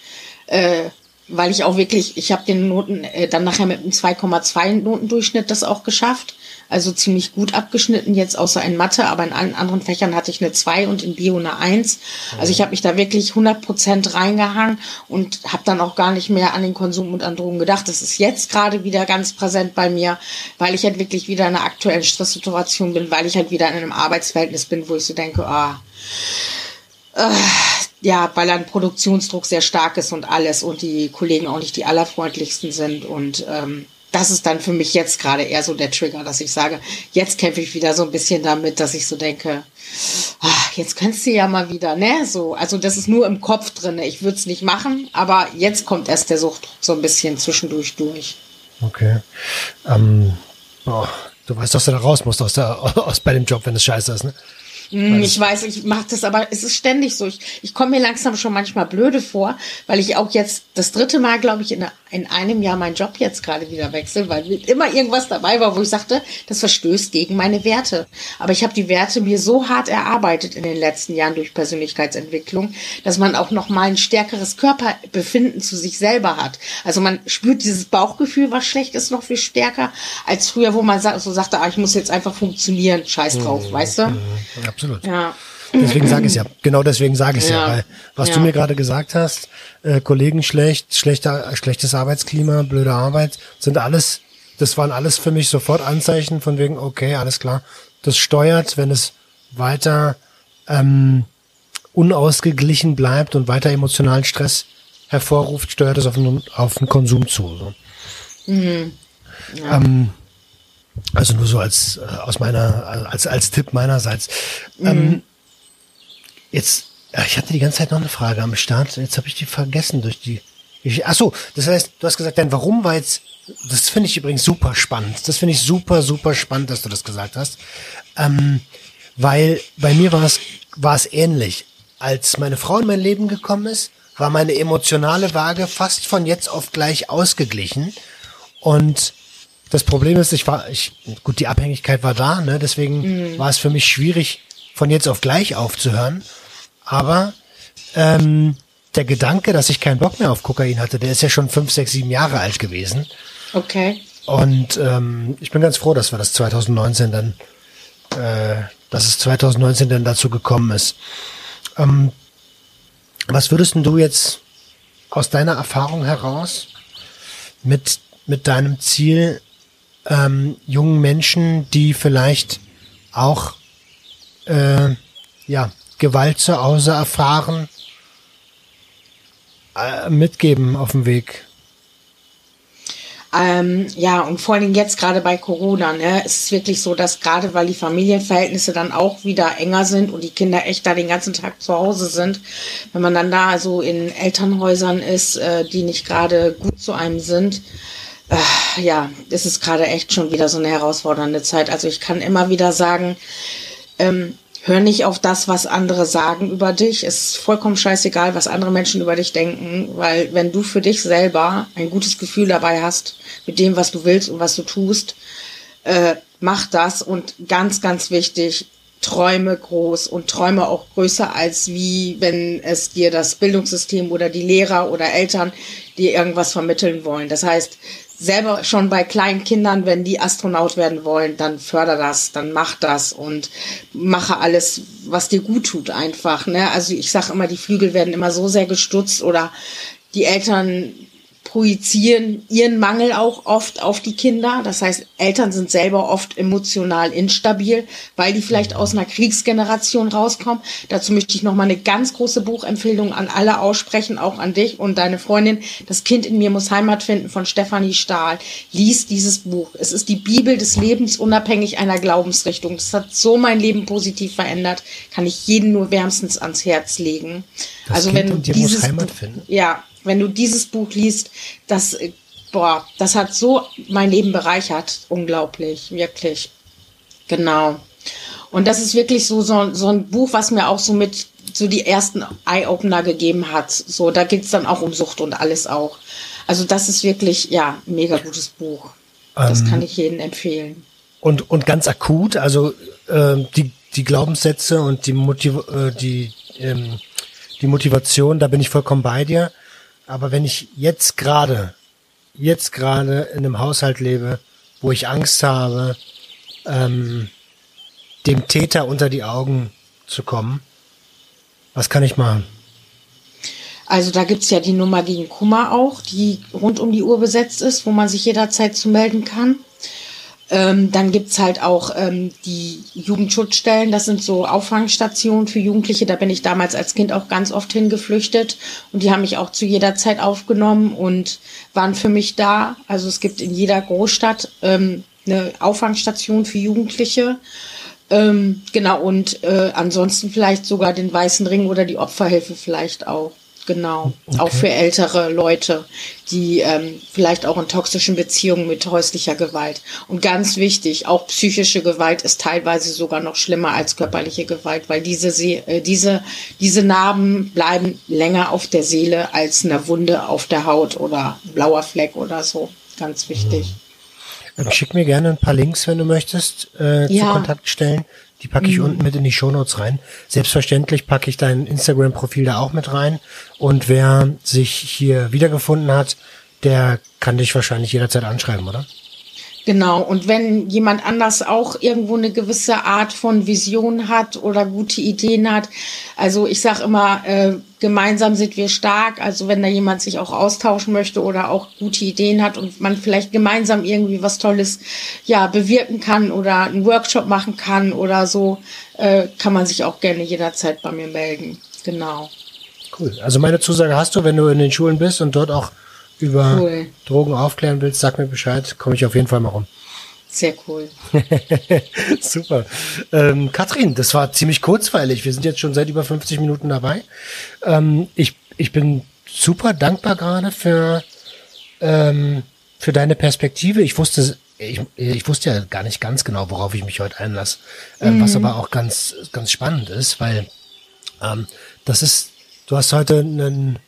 Äh, weil ich auch wirklich, ich habe den Noten äh, dann nachher mit einem 2,2 Notendurchschnitt das auch geschafft. Also ziemlich gut abgeschnitten, jetzt außer in Mathe, aber in allen anderen Fächern hatte ich eine 2 und in Bio eine 1. Also ich habe mich da wirklich 100 Prozent reingehangen und habe dann auch gar nicht mehr an den Konsum und an Drogen gedacht. Das ist jetzt gerade wieder ganz präsent bei mir, weil ich halt wirklich wieder in einer aktuellen Stresssituation bin, weil ich halt wieder in einem Arbeitsverhältnis bin, wo ich so denke, ah, äh, ja, weil ein Produktionsdruck sehr stark ist und alles und die Kollegen auch nicht die allerfreundlichsten sind und ähm, das ist dann für mich jetzt gerade eher so der Trigger, dass ich sage, jetzt kämpfe ich wieder so ein bisschen damit, dass ich so denke, ach, jetzt könntest du ja mal wieder, ne? So, also das ist nur im Kopf drin. Ich würde es nicht machen, aber jetzt kommt erst der Sucht so ein bisschen zwischendurch durch. Okay. Ähm, boah, du weißt, dass du da raus musst aus, der, aus bei dem Job, wenn es scheiße ist, ne? Ich weiß, ich mache das, aber es ist ständig so. Ich, ich komme mir langsam schon manchmal blöde vor, weil ich auch jetzt das dritte Mal, glaube ich, in, in einem Jahr meinen Job jetzt gerade wieder wechsle, weil immer irgendwas dabei war, wo ich sagte, das verstößt gegen meine Werte. Aber ich habe die Werte mir so hart erarbeitet in den letzten Jahren durch Persönlichkeitsentwicklung, dass man auch noch mal ein stärkeres Körperbefinden zu sich selber hat. Also man spürt dieses Bauchgefühl, was schlecht ist, noch viel stärker als früher, wo man so sagte, ah, ich muss jetzt einfach funktionieren, scheiß drauf, mhm. weißt du? Mhm absolut. Ja. Deswegen sage ich ja. Genau deswegen sage ich ja. ja. Weil was ja. du mir gerade gesagt hast, äh, Kollegen schlecht, schlechter, schlechtes Arbeitsklima, blöde Arbeit, sind alles, das waren alles für mich sofort Anzeichen von wegen, okay, alles klar. Das steuert, wenn es weiter ähm, unausgeglichen bleibt und weiter emotionalen Stress hervorruft, steuert es auf den, auf den Konsum zu. So. Mhm. Ja. Ähm, also nur so als äh, aus meiner als als Tipp meinerseits. Mhm. Ähm, jetzt, ich hatte die ganze Zeit noch eine Frage am Start. Jetzt habe ich die vergessen durch die. Ich, ach so, das heißt, du hast gesagt, dein Warum war jetzt. Das finde ich übrigens super spannend. Das finde ich super super spannend, dass du das gesagt hast, ähm, weil bei mir war es war es ähnlich. Als meine Frau in mein Leben gekommen ist, war meine emotionale Waage fast von jetzt auf gleich ausgeglichen und das Problem ist, ich war, ich, gut, die Abhängigkeit war da, ne? Deswegen mhm. war es für mich schwierig, von jetzt auf gleich aufzuhören. Aber ähm, der Gedanke, dass ich keinen Bock mehr auf Kokain hatte, der ist ja schon fünf, sechs, sieben Jahre alt gewesen. Okay. Und ähm, ich bin ganz froh, dass wir das 2019 dann, äh, dass es 2019 dann dazu gekommen ist. Ähm, was würdest denn du jetzt aus deiner Erfahrung heraus mit mit deinem Ziel ähm, jungen Menschen, die vielleicht auch äh, ja, Gewalt zu Hause erfahren, äh, mitgeben auf dem Weg? Ähm, ja, und vor allem jetzt gerade bei Corona, ne, ist es wirklich so, dass gerade weil die Familienverhältnisse dann auch wieder enger sind und die Kinder echt da den ganzen Tag zu Hause sind, wenn man dann da so in Elternhäusern ist, äh, die nicht gerade gut zu einem sind, ja, es ist gerade echt schon wieder so eine herausfordernde Zeit. Also ich kann immer wieder sagen, ähm, hör nicht auf das, was andere sagen über dich. Es ist vollkommen scheißegal, was andere Menschen über dich denken, weil wenn du für dich selber ein gutes Gefühl dabei hast mit dem, was du willst und was du tust, äh, mach das und ganz, ganz wichtig, träume groß und träume auch größer als wie wenn es dir das Bildungssystem oder die Lehrer oder Eltern dir irgendwas vermitteln wollen. Das heißt, selber schon bei kleinen Kindern, wenn die Astronaut werden wollen, dann förder das, dann mach das und mache alles, was dir gut tut einfach. Ne? Also ich sage immer, die Flügel werden immer so sehr gestutzt oder die Eltern projizieren ihren Mangel auch oft auf die Kinder. Das heißt, Eltern sind selber oft emotional instabil, weil die vielleicht aus einer Kriegsgeneration rauskommen. Dazu möchte ich noch mal eine ganz große Buchempfehlung an alle aussprechen, auch an dich und deine Freundin. Das Kind in mir muss Heimat finden von Stefanie Stahl. Lies dieses Buch. Es ist die Bibel des Lebens unabhängig einer Glaubensrichtung. Das hat so mein Leben positiv verändert. Kann ich jeden nur wärmstens ans Herz legen. Das also kind wenn dieses Heimat finden. Ja, wenn du dieses Buch liest, das, äh, boah, das hat so mein Leben bereichert. Unglaublich, wirklich. Genau. Und das ist wirklich so, so, so ein Buch, was mir auch so mit so die ersten Eye-Opener gegeben hat. So, da geht's dann auch um Sucht und alles auch. Also das ist wirklich, ja, ein mega gutes Buch. Das ähm, kann ich jedem empfehlen. Und, und ganz akut, also äh, die, die Glaubenssätze und die, Motiv äh, die, ähm, die Motivation, da bin ich vollkommen bei dir. Aber wenn ich jetzt gerade, jetzt gerade in einem Haushalt lebe, wo ich Angst habe, ähm, dem Täter unter die Augen zu kommen, was kann ich machen? Also da gibt's ja die Nummer gegen Kummer auch, die rund um die Uhr besetzt ist, wo man sich jederzeit zu melden kann. Ähm, dann gibt's halt auch ähm, die Jugendschutzstellen, das sind so Auffangstationen für Jugendliche. Da bin ich damals als Kind auch ganz oft hingeflüchtet und die haben mich auch zu jeder Zeit aufgenommen und waren für mich da. Also es gibt in jeder Großstadt ähm, eine Auffangstation für Jugendliche. Ähm, genau, und äh, ansonsten vielleicht sogar den Weißen Ring oder die Opferhilfe vielleicht auch. Genau, okay. auch für ältere Leute, die ähm, vielleicht auch in toxischen Beziehungen mit häuslicher Gewalt. Und ganz wichtig, auch psychische Gewalt ist teilweise sogar noch schlimmer als körperliche Gewalt, weil diese, äh, diese, diese Narben bleiben länger auf der Seele als eine Wunde auf der Haut oder blauer Fleck oder so. Ganz wichtig. Mhm. Schick mir gerne ein paar Links, wenn du möchtest, äh, ja. zu Kontaktstellen. Die packe ich mhm. unten mit in die Shownotes rein. Selbstverständlich packe ich dein Instagram-Profil da auch mit rein. Und wer sich hier wiedergefunden hat, der kann dich wahrscheinlich jederzeit anschreiben, oder? Genau, und wenn jemand anders auch irgendwo eine gewisse Art von Vision hat oder gute Ideen hat, also ich sage immer, äh, gemeinsam sind wir stark, also wenn da jemand sich auch austauschen möchte oder auch gute Ideen hat und man vielleicht gemeinsam irgendwie was Tolles ja bewirken kann oder einen Workshop machen kann oder so, äh, kann man sich auch gerne jederzeit bei mir melden. Genau. Cool. Also meine Zusage hast du, wenn du in den Schulen bist und dort auch über cool. Drogen aufklären willst, sag mir Bescheid, komme ich auf jeden Fall mal rum. Sehr cool. Super. Ähm, Katrin, das war ziemlich kurzweilig. Wir sind jetzt schon seit über 50 Minuten dabei. Ähm, ich, ich bin super dankbar gerade für, ähm, für deine Perspektive. Ich wusste, ich, ich wusste ja gar nicht ganz genau, worauf ich mich heute einlasse. Ähm, mhm. Was aber auch ganz, ganz spannend ist, weil ähm, das ist, du hast heute einen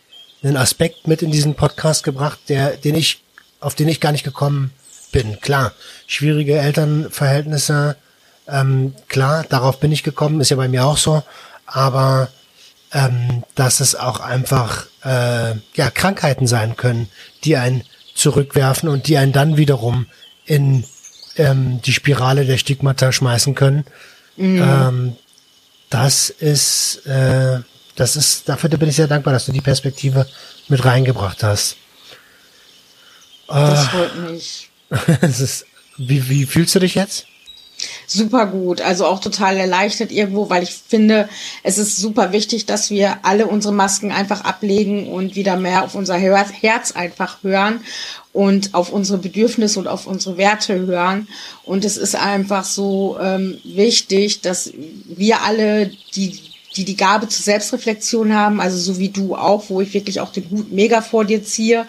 einen Aspekt mit in diesen Podcast gebracht, der, den ich, auf den ich gar nicht gekommen bin. Klar, schwierige Elternverhältnisse, ähm, klar, darauf bin ich gekommen, ist ja bei mir auch so, aber ähm, dass es auch einfach äh, ja Krankheiten sein können, die einen zurückwerfen und die einen dann wiederum in ähm, die Spirale der Stigmata schmeißen können. Mhm. Ähm, das ist äh, das ist, dafür bin ich sehr dankbar, dass du die Perspektive mit reingebracht hast. Das äh, freut mich. ist, wie, wie fühlst du dich jetzt? Super gut, also auch total erleichtert irgendwo, weil ich finde, es ist super wichtig, dass wir alle unsere Masken einfach ablegen und wieder mehr auf unser Herz einfach hören und auf unsere Bedürfnisse und auf unsere Werte hören. Und es ist einfach so ähm, wichtig, dass wir alle die die die Gabe zur Selbstreflexion haben, also so wie du auch, wo ich wirklich auch den Hut mega vor dir ziehe,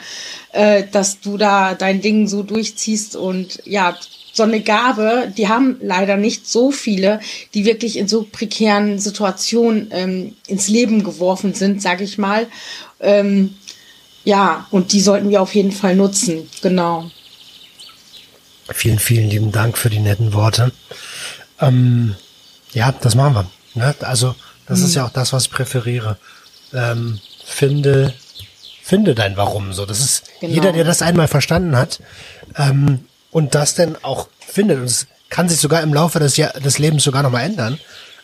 äh, dass du da dein Ding so durchziehst und ja, so eine Gabe, die haben leider nicht so viele, die wirklich in so prekären Situationen ähm, ins Leben geworfen sind, sag ich mal. Ähm, ja, und die sollten wir auf jeden Fall nutzen, genau. Vielen, vielen lieben Dank für die netten Worte. Ähm, ja, das machen wir. Ne? Also das mhm. ist ja auch das, was ich präferiere. Ähm, finde, finde dein Warum. So, das ist genau. jeder, der das einmal verstanden hat ähm, und das denn auch findet. Und es kann sich sogar im Laufe des, Jahr, des Lebens sogar noch mal ändern.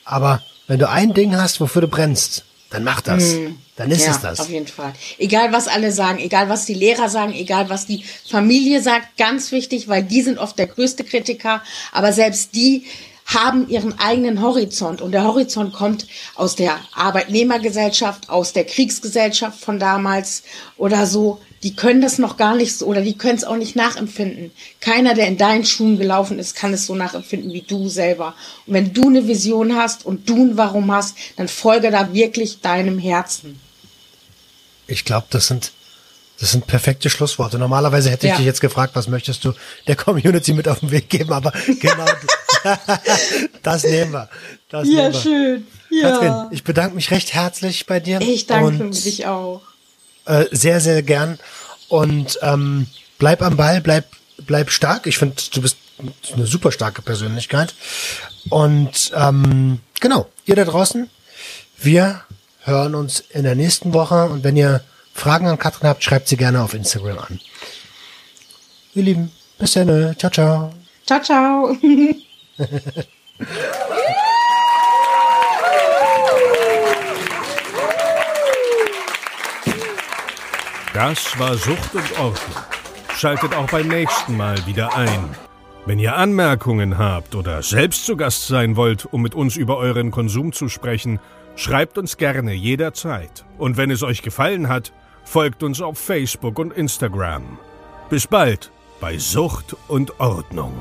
Aber wenn du ein Ding hast, wofür du brennst, dann mach das. Mhm. Dann ist ja, es das. Auf jeden Fall. Egal was alle sagen, egal was die Lehrer sagen, egal was die Familie sagt, ganz wichtig, weil die sind oft der größte Kritiker. Aber selbst die haben ihren eigenen Horizont und der Horizont kommt aus der Arbeitnehmergesellschaft, aus der Kriegsgesellschaft von damals oder so. Die können das noch gar nicht so oder die können es auch nicht nachempfinden. Keiner, der in deinen Schuhen gelaufen ist, kann es so nachempfinden wie du selber. Und wenn du eine Vision hast und du ein Warum hast, dann folge da wirklich deinem Herzen. Ich glaube, das sind das sind perfekte Schlussworte. Normalerweise hätte ich ja. dich jetzt gefragt, was möchtest du der Community mit auf den Weg geben, aber genau das nehmen wir. Das ja, nehmen wir. schön. Ja. Katrin, ich bedanke mich recht herzlich bei dir. Ich danke dich auch. Äh, sehr, sehr gern. Und ähm, bleib am Ball, bleib, bleib stark. Ich finde, du bist eine super starke Persönlichkeit. Und ähm, genau, ihr da draußen, wir hören uns in der nächsten Woche. Und wenn ihr Fragen an Katrin habt, schreibt sie gerne auf Instagram an. Ihr Lieben, bis dann. Ciao, ciao. Ciao, ciao. Das war Sucht und Ordnung. Schaltet auch beim nächsten Mal wieder ein. Wenn ihr Anmerkungen habt oder selbst zu Gast sein wollt, um mit uns über euren Konsum zu sprechen, schreibt uns gerne jederzeit. Und wenn es euch gefallen hat, folgt uns auf Facebook und Instagram. Bis bald bei Sucht und Ordnung.